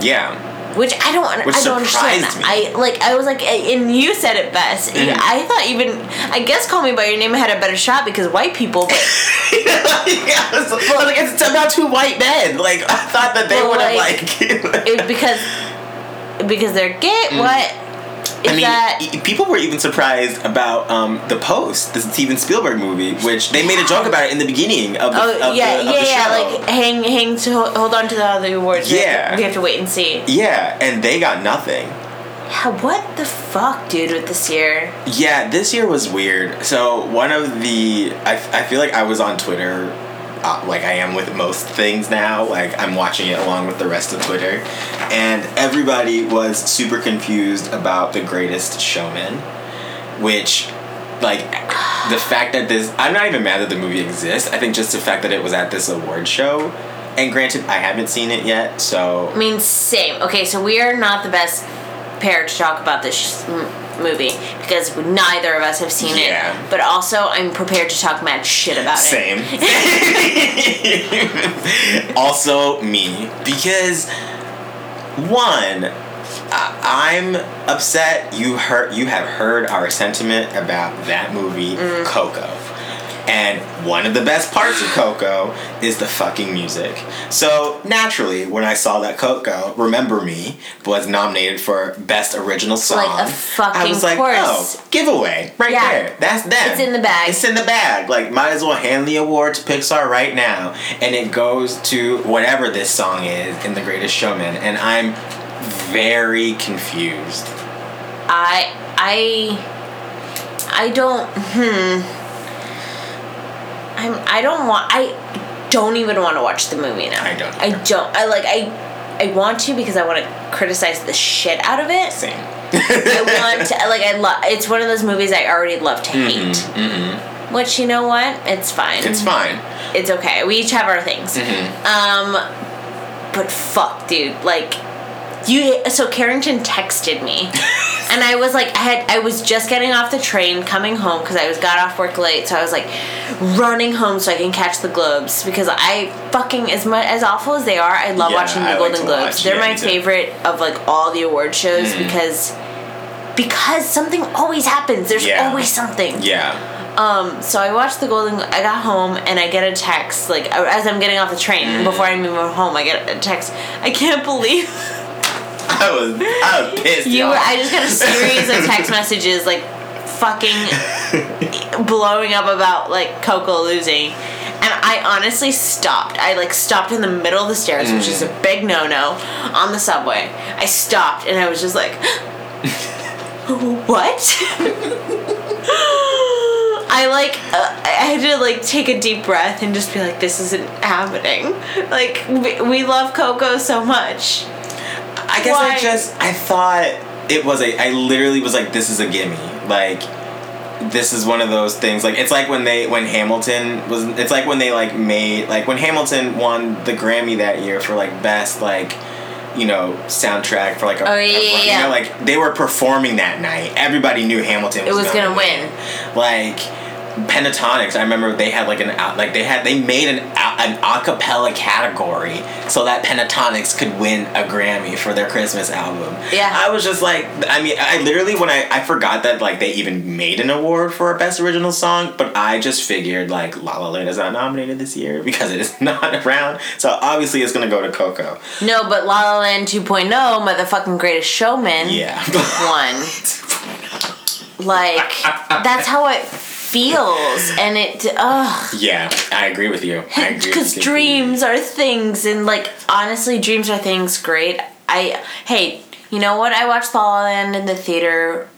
Yeah. Which I don't, Which I don't understand. surprised I like, I was like, and you said it best. Mm-hmm. I thought even, I guess, "Call Me by Your Name" had a better shot because white people. But yeah, I was, was like, it's about two white men. Like, I thought that they Well, would have, like, like. it, because because they're gay. What is. I mean, that? people were even surprised about um, the Post, the Steven Spielberg movie, which they made a joke about it in the beginning of the, Oh of yeah, the, of yeah, the yeah. show. Like hang, hang to hold, on to the other awards. We have Yeah. we have to wait and see. yeah, and they got nothing. Yeah, what the fuck, dude, with this year? Yeah, this year was weird. So one of the, I, I feel like I was on Twitter, uh, like I am with most things now. Like I'm watching it along with the rest of Twitter, and everybody was super confused about the Greatest Showman, which, like, the fact that this, I'm not even mad that the movie exists. I think just the fact that it was at this award show. And granted, I haven't seen it yet, so I mean, same. Okay, so we are not the best pair to talk about this movie because neither of us have seen Yeah. it. But also, I'm prepared to talk mad shit about it. Same. also me because one I- I'm upset you heard you have heard our sentiment about that movie Mm. Coco. And one of the best parts of Coco is the fucking music. So naturally, when I saw that Coco, Remember Me, was nominated for Best Original Song, Like a fucking I was like, course. oh, giveaway right Yeah. there. That's them. It's in the bag. It's in the bag. Like, might as well hand the award to Pixar right now. And it goes to whatever this song is in The Greatest Showman. And I'm very confused. I I I don't hmm I'm I don't want I don't even want to watch the movie now. I don't I don't I like I I want to because I want to criticize the shit out of it. Same. I want to like I love it's one of those movies I already love to hate. Mhm. Which you know what? It's fine. Mm-hmm, It's fine. It's okay. We each have our things. Mm-hmm. Um, but fuck, dude. Like, you. So Carrington texted me, and I was like, I had, I was just getting off the train coming home because I was got off work late. So I was like, running home so I can catch the Globes because I fucking as much as awful as they are, I love Yeah, watching the I Golden to Globes. watch. They're Yeah, my favorite of like all the award shows because. Because something always happens. There's Yeah. always something. Yeah. Um, so I watched the Golden. I got home and I get a text like as I'm getting off the train Mm. before I move home. I get a text. I can't believe I was, I was pissed. you. y'all. Were, I just got a series of text messages like fucking blowing up about like Coco losing. And I honestly stopped. I like stopped in the middle of the stairs, which is a Mm. big no no, on the subway. I stopped and I was just like, what? I like uh, I had to like take a deep breath and just be like, this isn't happening. Like we, we love Coco so much. I guess Why? I just I thought it was a I literally was like this is a gimme. Like this is one of those things. Like it's like when they when Hamilton was it's like when they like made like when Hamilton won the Grammy that year for like best like you know soundtrack for like a, Oh, yeah, a- yeah, you know like they were performing that night. Everybody knew Hamilton was, It was gonna win. like Pentatonix i remember they had like an out like they had they made an a- an acapella category so that Pentatonix could win a grammy for their christmas album Yeah. i was just like i mean i literally when i i forgot that like they even made an award for a best original song but i just figured like la la land is not nominated this year because it is not around so obviously it's gonna go to coco No, but La La Land 2.0, motherfucking Greatest Showman, yeah won. Like that's how it feels, and it ugh. yeah i agree with you Because with you. dreams are things, and like honestly, dreams are things. Great. I hey, you know what? I watched La La Land in the theater,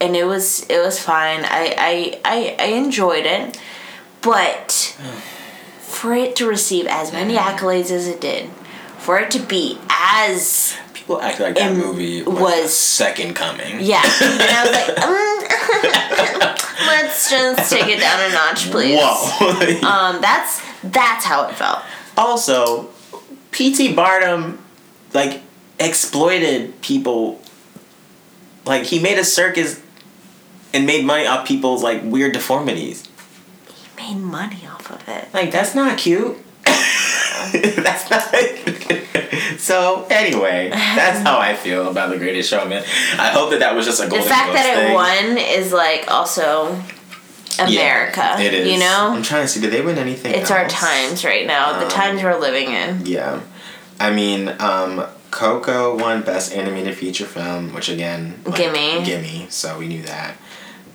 and it was it was fine. I I I, I enjoyed it, but for it to receive as many mm. accolades as it did, for it to be as people act like that movie was, was- second coming yeah, and I was like, mm, let's just take it down a notch, please. Whoa. Um, that's that's how it felt. also, P.T. Barnum, like, exploited people. Like, he made a circus and made money off people's, like, weird deformities. He made money off of it. Like, that's not cute. that's not. So, anyway, that's how I feel about The Greatest Showman. I hope that that was just a The Golden fact Globes that it thing. won is like also Yeah, America. it is. You know, I'm trying to see. Did they win anything? it's our times right now. the Um, times we're living in. Yeah. I mean, um, Coco won Best Animated Feature Film, which again, Gimme. gimme. So we knew that.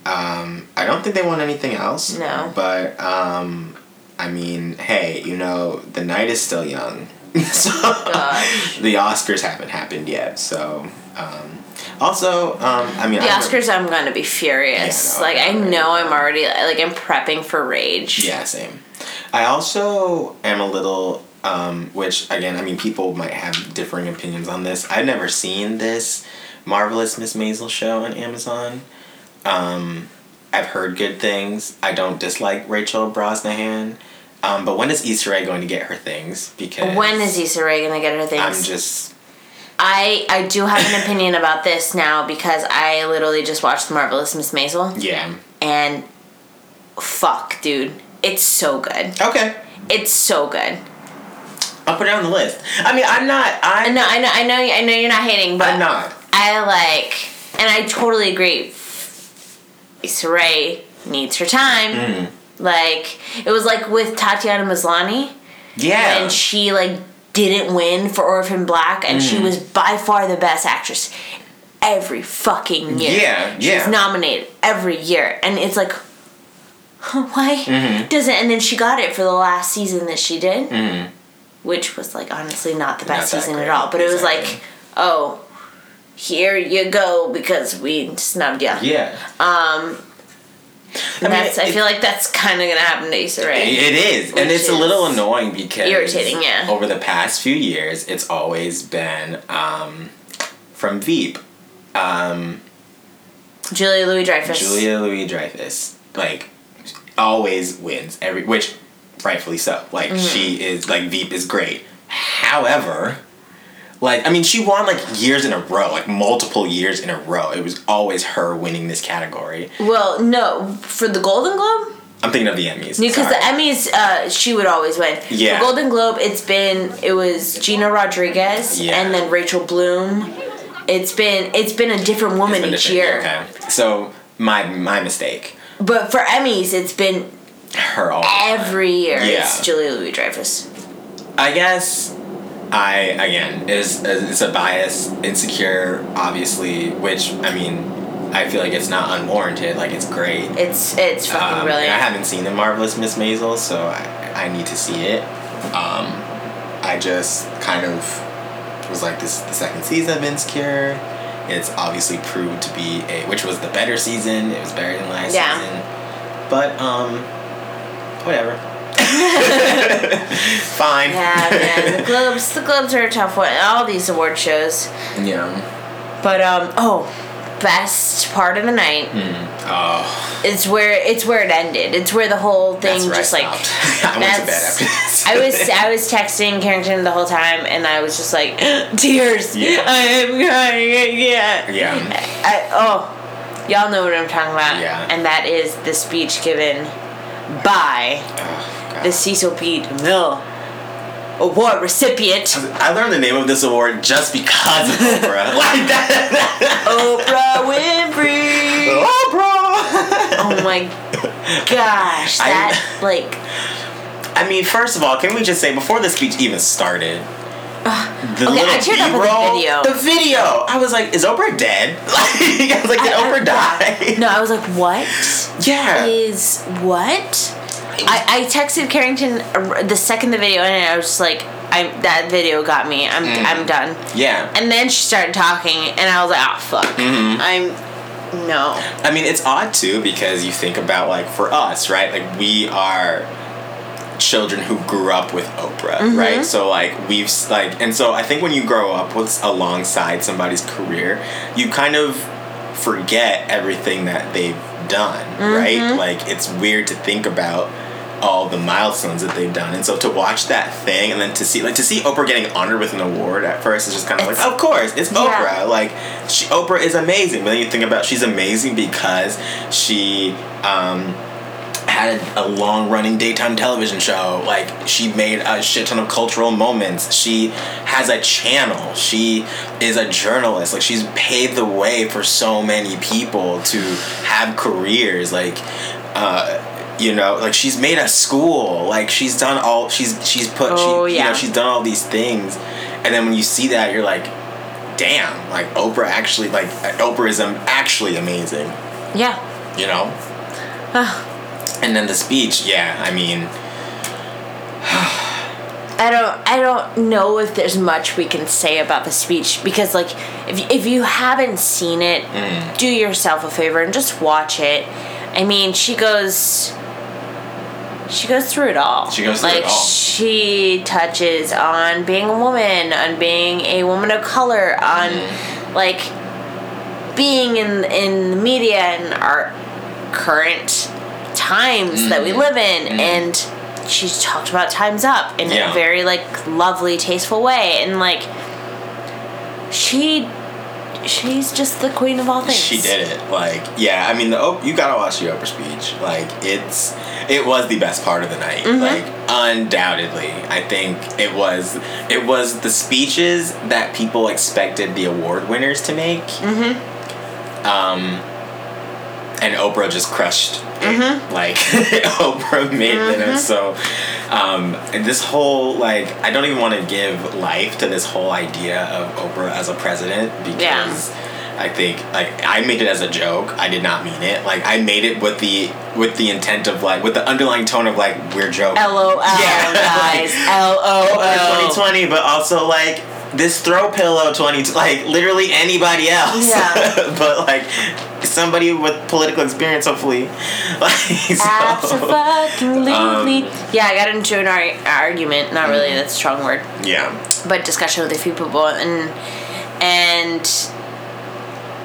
Um, I don't think they won anything else. No. But um, I mean, hey, you know, the night is still young, so the Oscars haven't happened yet. So, um, also, um, I mean, The I- Oscars, I'm gonna be furious. Yeah, no, like I know? I'm already like I'm prepping for rage. Yeah, same. I also am a little, um, which again, I mean, people might have differing opinions on this. I've never seen this marvelous Miss Maisel show on Amazon. Um, I've heard good things. I don't dislike Rachel Brosnahan. Um, but when is Issa Rae going to get her things? Because When is Issa Rae gonna get her things? I'm just I I do have an opinion about this now because I literally just watched The Marvelous Miss Maisel Yeah. and fuck, dude, it's so good. Okay. It's so good. I'll put it on the list. I mean, I'm not. I know, I know, I know, I know you're not hating, but I'm not. I like, and I totally agree. Issa Rae needs her time. Mm. Like it was like with Tatiana Maslany Yeah. And she like didn't win for Orphan Black, and she Mm. was by far the best actress every fucking year. Yeah, She was yeah. nominated every year, and it's like, why Mm-hmm. doesn't? And then she got it for the last season that she did, which was like honestly not the best. Not season great, at all. But it was like, oh, here you go because we snubbed you. yeah. And I mean, that's, I it- feel like that's kind of gonna happen to Issa Rae. It is, and it's a little annoying because irritating, yeah. Over the past few years, it's always been um, from Veep, um, Julia Louis Dreyfus. Julia Louis Dreyfus, like always wins every, which rightfully so. Like Mm-hmm. she is like Veep is great. However, like I mean, she won like years in a row, like multiple years in a row. It was always her winning this category. Well, no, for the Golden Globe, I'm thinking of the Emmys because the. Emmys, uh, she would always win. Yeah. The Golden Globe, it's been it was Gina Rodriguez Yeah. and then Rachel Bloom. It's been it's been a different woman It's each different, year. Okay, so my my mistake. But for Emmys, it's been Her all. every year. It's Yeah. Julia Louis Dreyfus. I guess I again is it's a bias, insecure, obviously, which I mean, I feel like it's not unwarranted. Like it's great. It's it's fucking Um, brilliant. I haven't seen the marvelous Miss Maisel, so I, I need to see it. Um, I just kind of was like this the second season of Insecure. It's obviously proved to be a which was the better season. It was better than last Yeah. season, but um, whatever. Fine. yeah, man. The Globes, the Globes are a tough one. All these award shows. yeah. But um, oh, best part of the night. Oh, It's where it's where it ended. It's where the whole thing just I like. I went to bed after this. I was I was texting Carrington the whole time, and I was just like, tears. Yeah. I am crying. Yeah. Yeah. I, oh, y'all know what I'm talking about. Yeah. And that is the speech given by God. the Cecil B. DeMille Award recipient, I learned the name of this award just because of Oprah. like that. Oprah Winfrey. Oprah. Oh my gosh, I- that like I mean, first of all, can we just say before the speech even started, uh, the Okay, I teared up with the video. The video. I was like, is Oprah dead? Like, I was like, did I- I- Oprah die? No, I was like, what Yeah. is what? I, I texted Carrington the second the video and I was just like, I that video got me. I'm Mm. I'm done. Yeah. And then she started talking and I was like, oh fuck. Mm-hmm. I'm no. I mean, it's odd too because you think about like for us, right? Like we are children who grew up with Oprah, Mm-hmm. right? So like we've like, and so I think when you grow up with alongside somebody's career, you kind of forget everything that they've done, Mm-hmm. right? Like it's weird to think about all the milestones that they've done, and so to watch that thing and then to see like to see Oprah getting honored with an award at first is just kind of like, of course, it's Yeah. Oprah. Like she, Oprah is amazing. But then you think about she's amazing because she um, had a long running daytime television show. Like she made a shit ton of cultural moments. She has a channel. She is a journalist. Like she's paved the way for so many people to have careers. Like. Uh, you know, like she's made a school. Like she's done all. She's she's put. Oh, she, You yeah. know, she's done all these things, and then when you see that, you're like, damn. Like Oprah actually. Like Oprah is um, actually amazing. Yeah. You know. And then the speech, yeah, I mean, I don't I don't know if there's much we can say about the speech because like if if you haven't seen it, Mm. do yourself a favor and just watch it. I mean, she goes she goes through it all. She goes through like it all. she touches on being a woman, on being a woman of color, on Mm. like being in in the media and our current times that we Mm-hmm. live in and she talked about times up in Yeah. a very like lovely tasteful way and like she she's just the queen of all things. She did it. Like, yeah, I mean, the Op- you gotta watch the Oprah speech. Like, it's it was the best part of the night. Mm-hmm. Like, undoubtedly, I think it was. It was the speeches that people expected the award winners to make. Mm-hmm. Um, and Oprah just crushed. It. Mm-hmm. Like, Oprah made it. So, um, and this whole like, I don't even want to give life to this whole idea of Oprah as a president because. I think like I made it as a joke. I did not mean it. Like I made it with the with the intent of like with the underlying tone of like we're joking. LOL, Yeah, guys. LOL. 2020, but also like this throw pillow 20 like literally anybody else. Yeah. but like somebody with political experience hopefully. Like so, Absolutely. Um, yeah, I got into an ar- argument. Not really. That's a strong word. Yeah. but discussion with a few people and and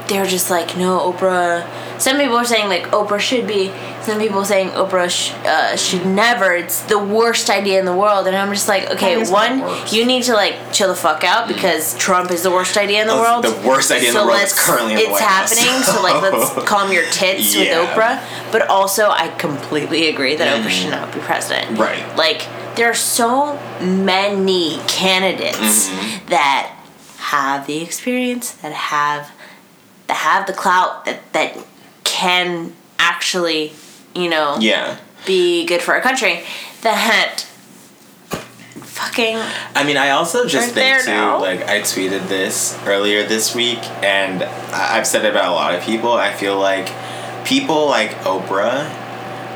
they were just like no oprah some people are saying like oprah should be. Some people saying oprah sh- uh, should never. It's the worst idea in the world. And i'm just like okay one you need to like chill the fuck out because trump is the worst idea in the world. the worst idea in the so world. Let's- currently in it's White happening. So like let's calm your tits with oprah. But also i completely agree that oprah should not be president. Right. like there are so many candidates Mm-hmm. that have the experience that have that have the clout that that can actually you know Yeah. be good for our country that fucking I mean, I also just think too. now? Like, I tweeted this earlier this week, and I've said it about a lot of people. I feel like people like Oprah,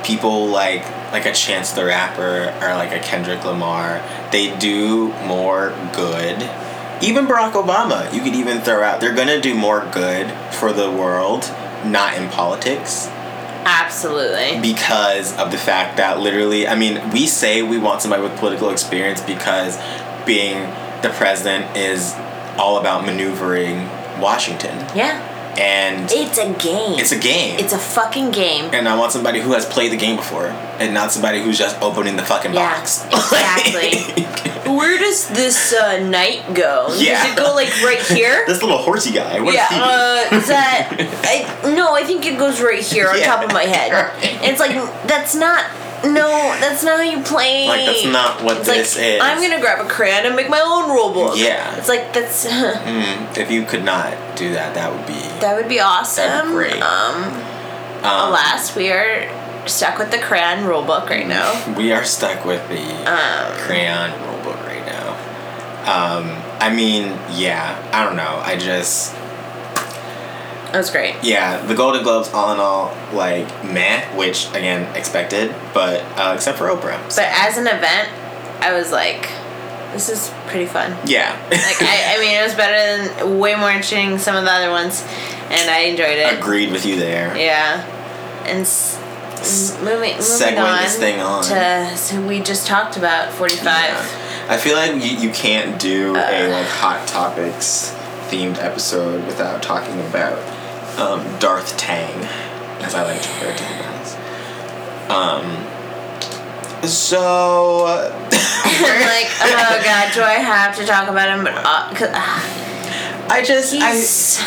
people like like a Chance the Rapper or like a Kendrick Lamar, they do more good. Even Barack Obama, you could even throw out. They're gonna do more good for the world, not in politics. Absolutely. Because of the fact that literally, I mean, we say we want somebody with political experience because being the president is all about maneuvering Washington. yeah And it's a game it's a game. it's a fucking game and I want somebody who has played the game before and not somebody who's just opening the fucking Yeah, box. exactly. where does this uh, knight go Yeah. does it go like right here this little horsey guy. What yeah, uh, is that I no, I think it goes right here on Yeah. top of my head. Right. It's like that's not no, that's not how you play. Like, that's not what it's this like, is. I'm gonna grab a crayon and make my own rule book. Yeah. it's like that's Mm, if you could not do that, that would be. that would be awesome. That'd be great. Um, Um, alas, we are stuck with the crayon rule book right now. We are stuck with the Um, crayon rulebook right now. Um, I mean, yeah, I don't know. I just, that was great. yeah, the Golden Globes, all in all, like meh, which again expected, but uh, except for Oprah. But as an event, I was like, this is pretty fun. Yeah, Like I, I mean, it was better than way more interesting than some of the other ones, and I enjoyed it. agreed with you there. Yeah, and s- moving moving on, this thing on. to so we just talked about forty five. Yeah. I feel like you, you can't do Uh. a like hot topics themed episode without talking about um, Darth Tang, as I like to refer to him as. Um. So. uh, I'm like, oh god, do I have to talk about him? But uh, 'cause, uh, I just I he's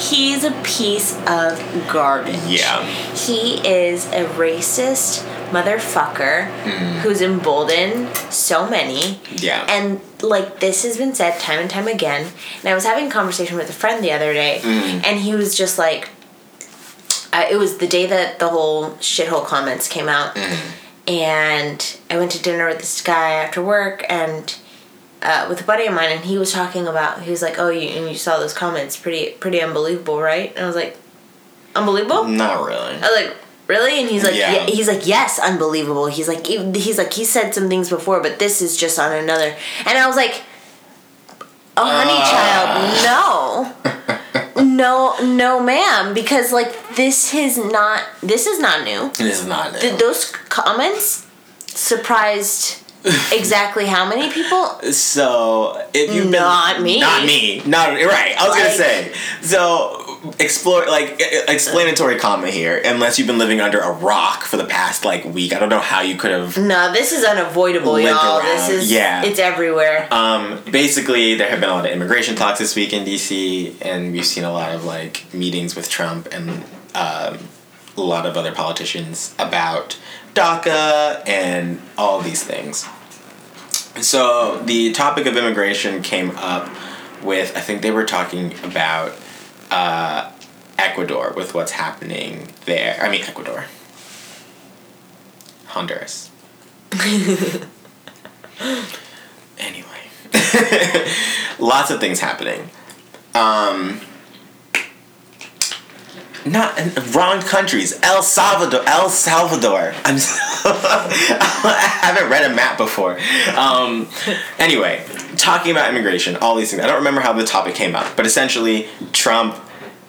he's a piece of garbage. yeah He is a racist motherfucker Mm-hmm. who's emboldened so many. yeah And like this has been said time and time again. And I was having a conversation with a friend the other day, Mm-hmm. and he was just like, uh, it was the day that the whole shithole comments came out, Mm-hmm. and I went to dinner with this guy after work and. Uh, with a buddy of mine, and he was talking about. He was like, "Oh, you you saw those comments, pretty pretty unbelievable, right?" And I was like, "Unbelievable." not really I was like, really? And he's like, Yeah. he's like, yes, unbelievable. He's like, he's like, he said some things before, but this is just on another. And I was like, oh, honey uh. child, no, no, no, ma'am, because like this is not, this is not new. this is not Th- those comments surprised exactly how many people? So if you've been Not me. not me, not right. I was Like- gonna say so. Explore like explanatory comma here. Unless you've been living under a rock for the past like week, I don't know how you could have. No, this is unavoidable, y'all. This is yeah. It's everywhere. Um, basically, there have been a lot of immigration talks this week in DC, and we've seen a lot of like meetings with Trump and um, a lot of other politicians about DACA and all these things. So the topic of immigration came up with I think they were talking about uh, Ecuador with what's happening there. I mean Ecuador, Honduras. anyway, lots of things happening. Um, not wrong countries. El Salvador. El Salvador. I'm. I haven't read a map before. Um, anyway, talking about immigration, all these things. I don't remember how the topic came up, but essentially, Trump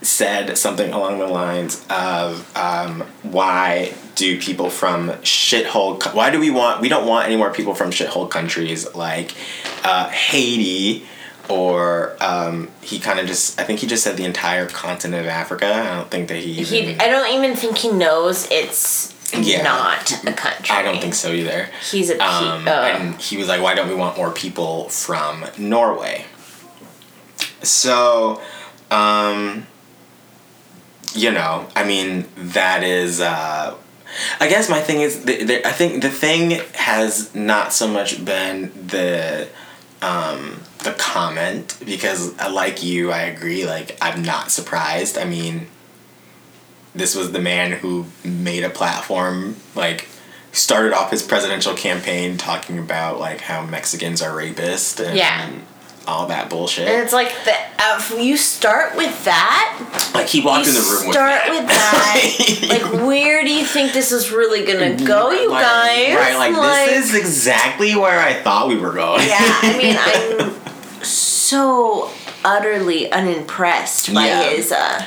said something along the lines of um, why do people from shithole why do we want we don't want any more people from shithole countries like uh, Haiti or um, he kind of just I think he just said the entire continent of Africa I don't think that he he, I don't even think he knows it's Yeah. not a country. I don't think so either He's a pe- um, oh. and he was like why don't we want more people from Norway so um, you know, I mean, that is. Uh, I guess my thing is, the, the, I think the thing has not so much been the um, the comment because, uh, like you, I agree. Like, I'm not surprised. I mean, this was the man who made a platform like started off his presidential campaign talking about like how Mexicans are rapist and Yeah. All that bullshit. And it's like the uh, you start with that. like he walked in the room with start that. with that. like, where do you think this is really gonna go, you Like, guys? Right, like, this is exactly where I thought we were going. Yeah, I mean, I'm so utterly unimpressed by Yeah. his uh,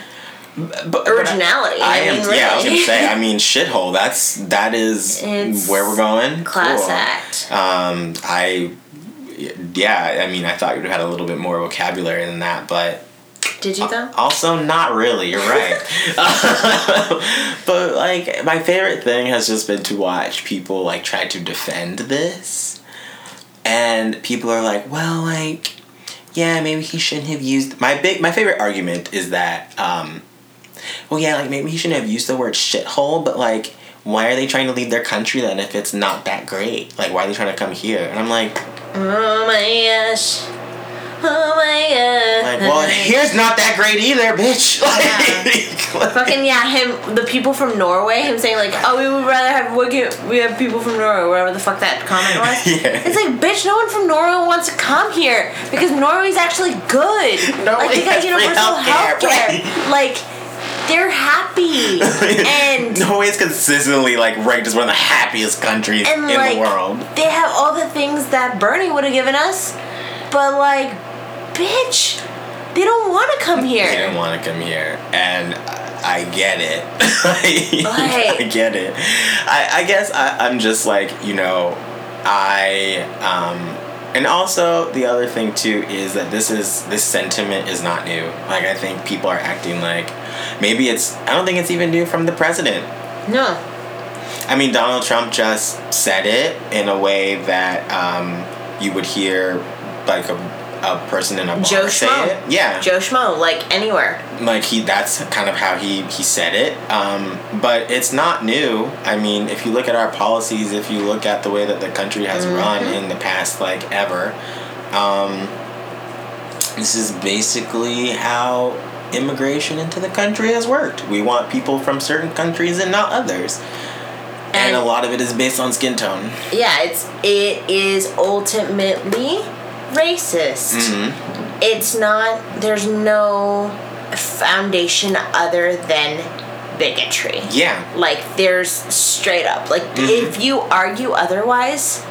but, but originality. I, I am. mean, Yeah, I was gonna really. say. I mean, shithole. That's that is It's where we're going. class Cool. act. Um, I. Yeah, I mean, I thought you'd have had a little bit more vocabulary than that, but Did you though? Also, not really. You're right. but like, my favorite thing has just been to watch people like try to defend this, and people are like, "Well, like, yeah, maybe he shouldn't have used." My big, my favorite argument is that, um, well, yeah, like maybe he shouldn't have used the word shithole, but like. Why are they trying to leave their country then if it's not that great? Like, why are they trying to come here? And I'm like, Oh my gosh. Oh my god. like, well, here's not that great either, bitch. Like, Fucking yeah, him. The people from Norway. Him saying like, "Oh, we would rather have we get we have people from Norway." Whatever the fuck that comment was. Yeah. It's like, bitch, no one from Norway wants to come here because Norway's actually good. Norway like they got universal healthcare, healthcare. Like they're happy and. Norway's consistently like ranked as one of the happiest countries and in like the world. they have all the things that Bernie would have given us, but like, bitch, they don't want to come here. They didn't want to come here, and I get it. I get it. I, I guess I, I'm just like you know, I um, and also the other thing too is that this is this sentiment is not new. Like I think people are acting like maybe it's I don't think it's even new from the president. No, I mean, Donald Trump just said it in a way that um, you would hear like a, a person in a bar Joe say Schmo. it. Yeah, Joe Schmo, like anywhere. like he that's kind of how he he said it. Um, but it's not new. I mean, if you look at our policies, if you look at the way that the country has Mm-hmm. run in the past, like ever, um, this is basically how immigration into the country has worked. We want people from certain countries and not others. And, And- a lot of it is based on skin tone. Yeah, it's it is ultimately racist. Mm-hmm. It's not. There's no foundation other than bigotry. Yeah. Like there's straight up. Like Mm-hmm. if you argue otherwise,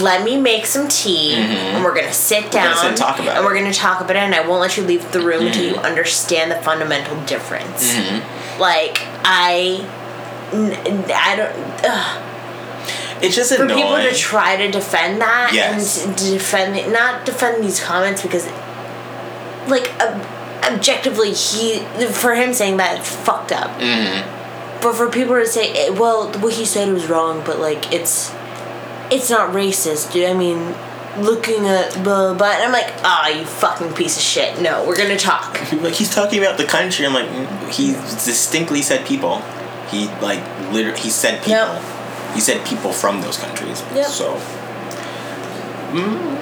let me make some tea and we're gonna sit Mm-hmm. gonna down sit and talk about and it. we're gonna talk about it and I won't let you leave the room until Mm-hmm. you understand the fundamental difference. Like I, I don't. Ugh It's just for annoying. people to try to defend that Yes. and defend not defend these comments because like a objectively, he for him saying that it's fucked up. But for people to say, well, what he said was wrong, but like it's it's not racist. dude. I mean, looking at blah blah, and I'm like, ah, you fucking piece of shit. No, we're gonna talk. like he's talking about the country. I'm like, mm, he distinctly said people. He like literally he said people. Yep. He said people from those countries. Yep. So. mm,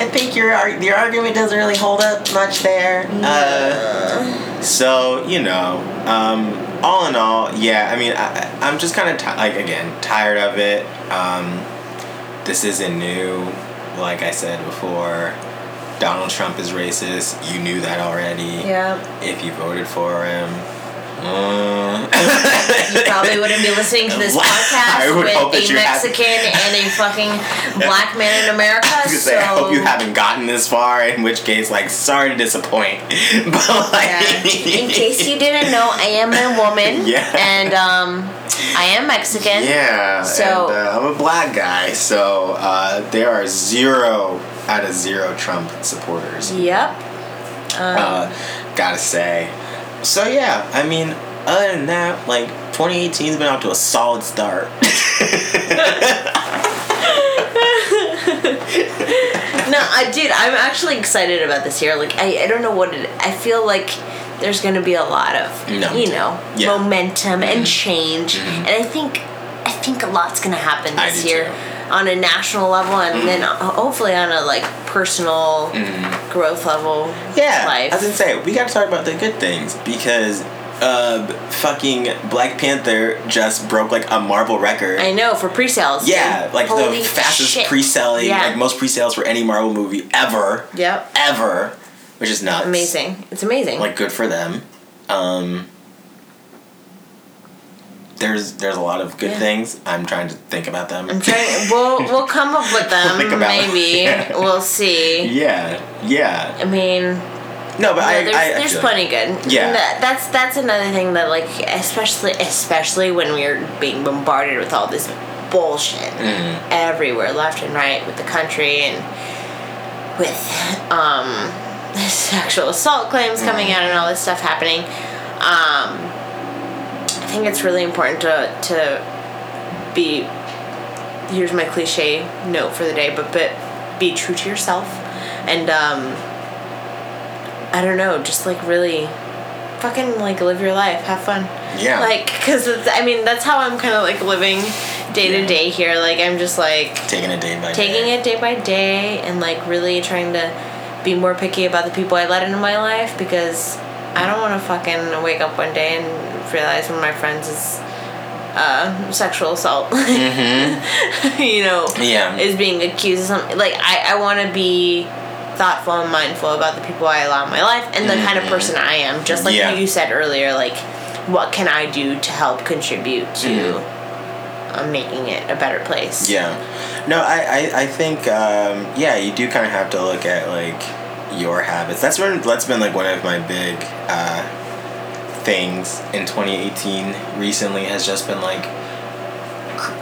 I think your your argument doesn't really hold up much there. Uh, so you know, um, all in all, yeah. I mean, I, I- I'm just kind of ti like again tired of it. Um, this isn't new. Like I said before, Donald Trump is racist. You knew that already. Yeah. If you voted for him. Uh, You probably wouldn't be listening to this podcast with a Mexican and a fucking black man in America. I so say, I hope you haven't gotten this far. In which case, like, sorry to disappoint, but like, Yeah. In case you didn't know, I am a woman. Yeah. And um, I am Mexican. yeah, So- and, uh, I'm a black guy, so uh, there are zero out of zero Trump supporters. Yep. uh, gotta say. So yeah, I mean, other than that, like 2018's been off to a solid start. No, I dude, I'm actually excited about this year. Like, I, I don't know what it. I feel like there's going to be a lot of No. you know Yeah. Mm-hmm. momentum and change, and I think I think a lot's going to happen I this do year too. On a national level, and then uh, hopefully on a like personal growth level. Yeah, life. I was gonna say we gotta talk about the good things because uh, fucking Black Panther just broke like a Marvel record. I know for pre-sales. yeah, dude. like Holy the fastest shit. pre-selling, Yeah. like most pre-sales for any Marvel movie ever, Yep. ever, which is nuts. Amazing. It's amazing. like good for them. Um, there's there's a lot of good Yeah. things. I'm trying to think about them. I'm trying. We'll we'll come up with them. Think about it. maybe Yeah. we'll see. yeah, yeah. I mean, No, but yeah, I, there's, I, I there's plenty good. Yeah. That- that's that's another thing that like especially especially when we're being bombarded with all this bullshit Mm-hmm. everywhere, left and right, with the country and with um sexual assault claims coming Mm-hmm. out and all this stuff happening. Um, I think it's really important to to be. Here's my cliche note for the day, but but be true to yourself, and um, I don't know, just like really fucking like live your life, have fun. Yeah. Like, cause it's, I mean that's how I'm kind of like living day to day here. Like I'm just like taking it day by taking day. it day by day and like really trying to be more picky about the people I let into my life because I don't want to fucking wake up one day and realize one of my friends is uh, sexual assault. you know, Yeah. is being accused of something. Like I, I want to be thoughtful and mindful about the people I allow in my life and the kind of person I am. Just like Yeah. you said earlier, like what can I do to help contribute to uh, making it a better place? Yeah. No, I, I, I think um, yeah, you do kind of have to look at like your habits. That's been that's been like one of my big uh, things in 2018 recently has just been like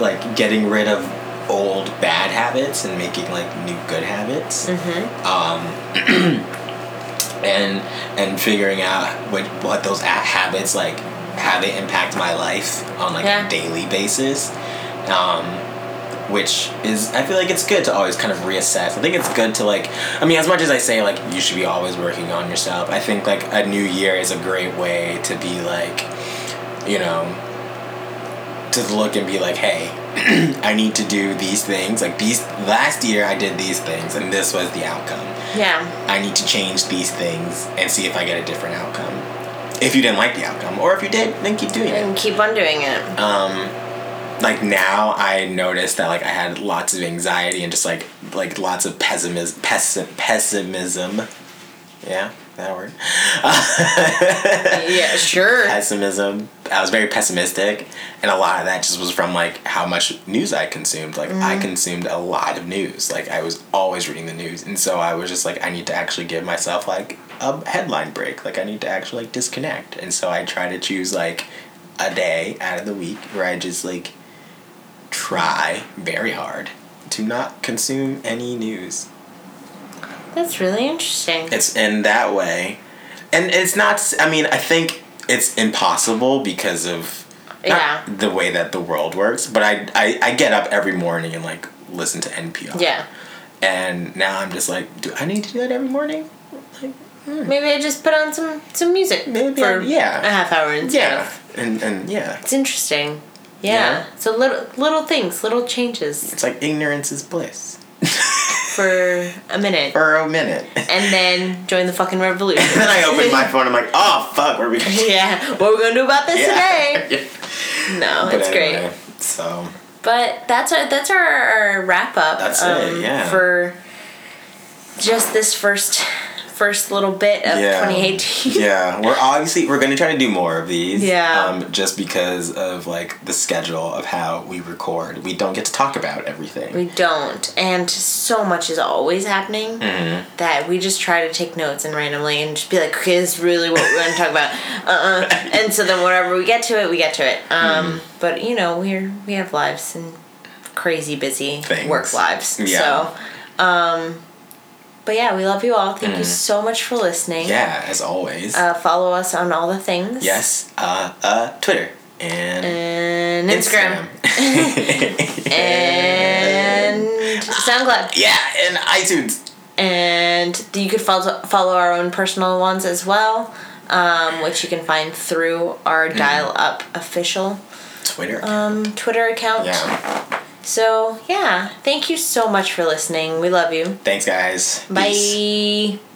like getting rid of old bad habits and making like new good habits. Mm-hmm. Um, and and figuring out what what those habits like how they impact my life on like Yeah. a daily basis. Um, which is I feel like it's good to always kind of reassess. I think it's good to like I mean as much as I say like you should be always working on yourself, I think like a new year is a great way to be like you know to look and be like, hey, I need to do these things. Like these last year I did these things and this was the outcome. Yeah. I need to change these things and see if I get a different outcome. If you didn't like the outcome, or if you did, then keep doing it. And keep on doing it. Um, like now, I noticed that like I had lots of anxiety and just like like lots of pessimism, pessi- pessimism. Yeah, that word. yeah, sure. pessimism. I was very pessimistic, and a lot of that just was from like how much news I consumed. Like I mm-hmm. consumed a lot of news. Like I was always reading the news, and so I was just like, I need to actually give myself like a headline break. Like I need to actually like disconnect, and so I try to choose like a day out of the week where I just like try very hard to not consume any news. That's really interesting. It's in that way, and it's not. I mean, I think it's impossible because of Yeah. the way that the world works. But I, I I get up every morning and like listen to NPR. yeah. And now I'm just like, do I need to do that every morning? Like, hmm. Maybe I just put on some some music Maybe for I- yeah. a half hour instead. yeah, of- and and yeah, It's interesting. Yeah. Yeah. So little little things, little changes it's like ignorance is bliss for a minute, for a minute. and then join the fucking revolution. and then I open my phone. And I'm like, oh fuck, where are we? Going? yeah. What are we gonna do about this today? Yeah. No, But it's great. So But that's our that's our, our wrap up. That's it, um, yeah. For just this first first little bit of yeah, 2018. yeah, we're obviously we're gonna try to do more of these. Yeah. Um, just because of like the schedule of how we record, we don't get to talk about everything. We don't, and so much is always happening Mm-hmm. that we just try to take notes and randomly and just be like, okay, this is really what we're going to talk about. Uh, uh And so then whenever we get to it, we get to it. Um, Mm-hmm. but you know, we're we have lives and crazy busy Things. work lives. Yeah. So, um, but yeah, we love you all. Thank you so much for listening. Yeah, as always. Uh, follow us on all the things. yes. Uh. Uh. Twitter and. And Instagram. And SoundCloud. yeah, and iTunes. and you could follow follow our own personal ones as well, um, which you can find through our Mm. Dial Up official Twitter. um, Twitter account. yeah. So yeah, thank you so much for listening. We love you. Thanks, guys. Peace. Bye.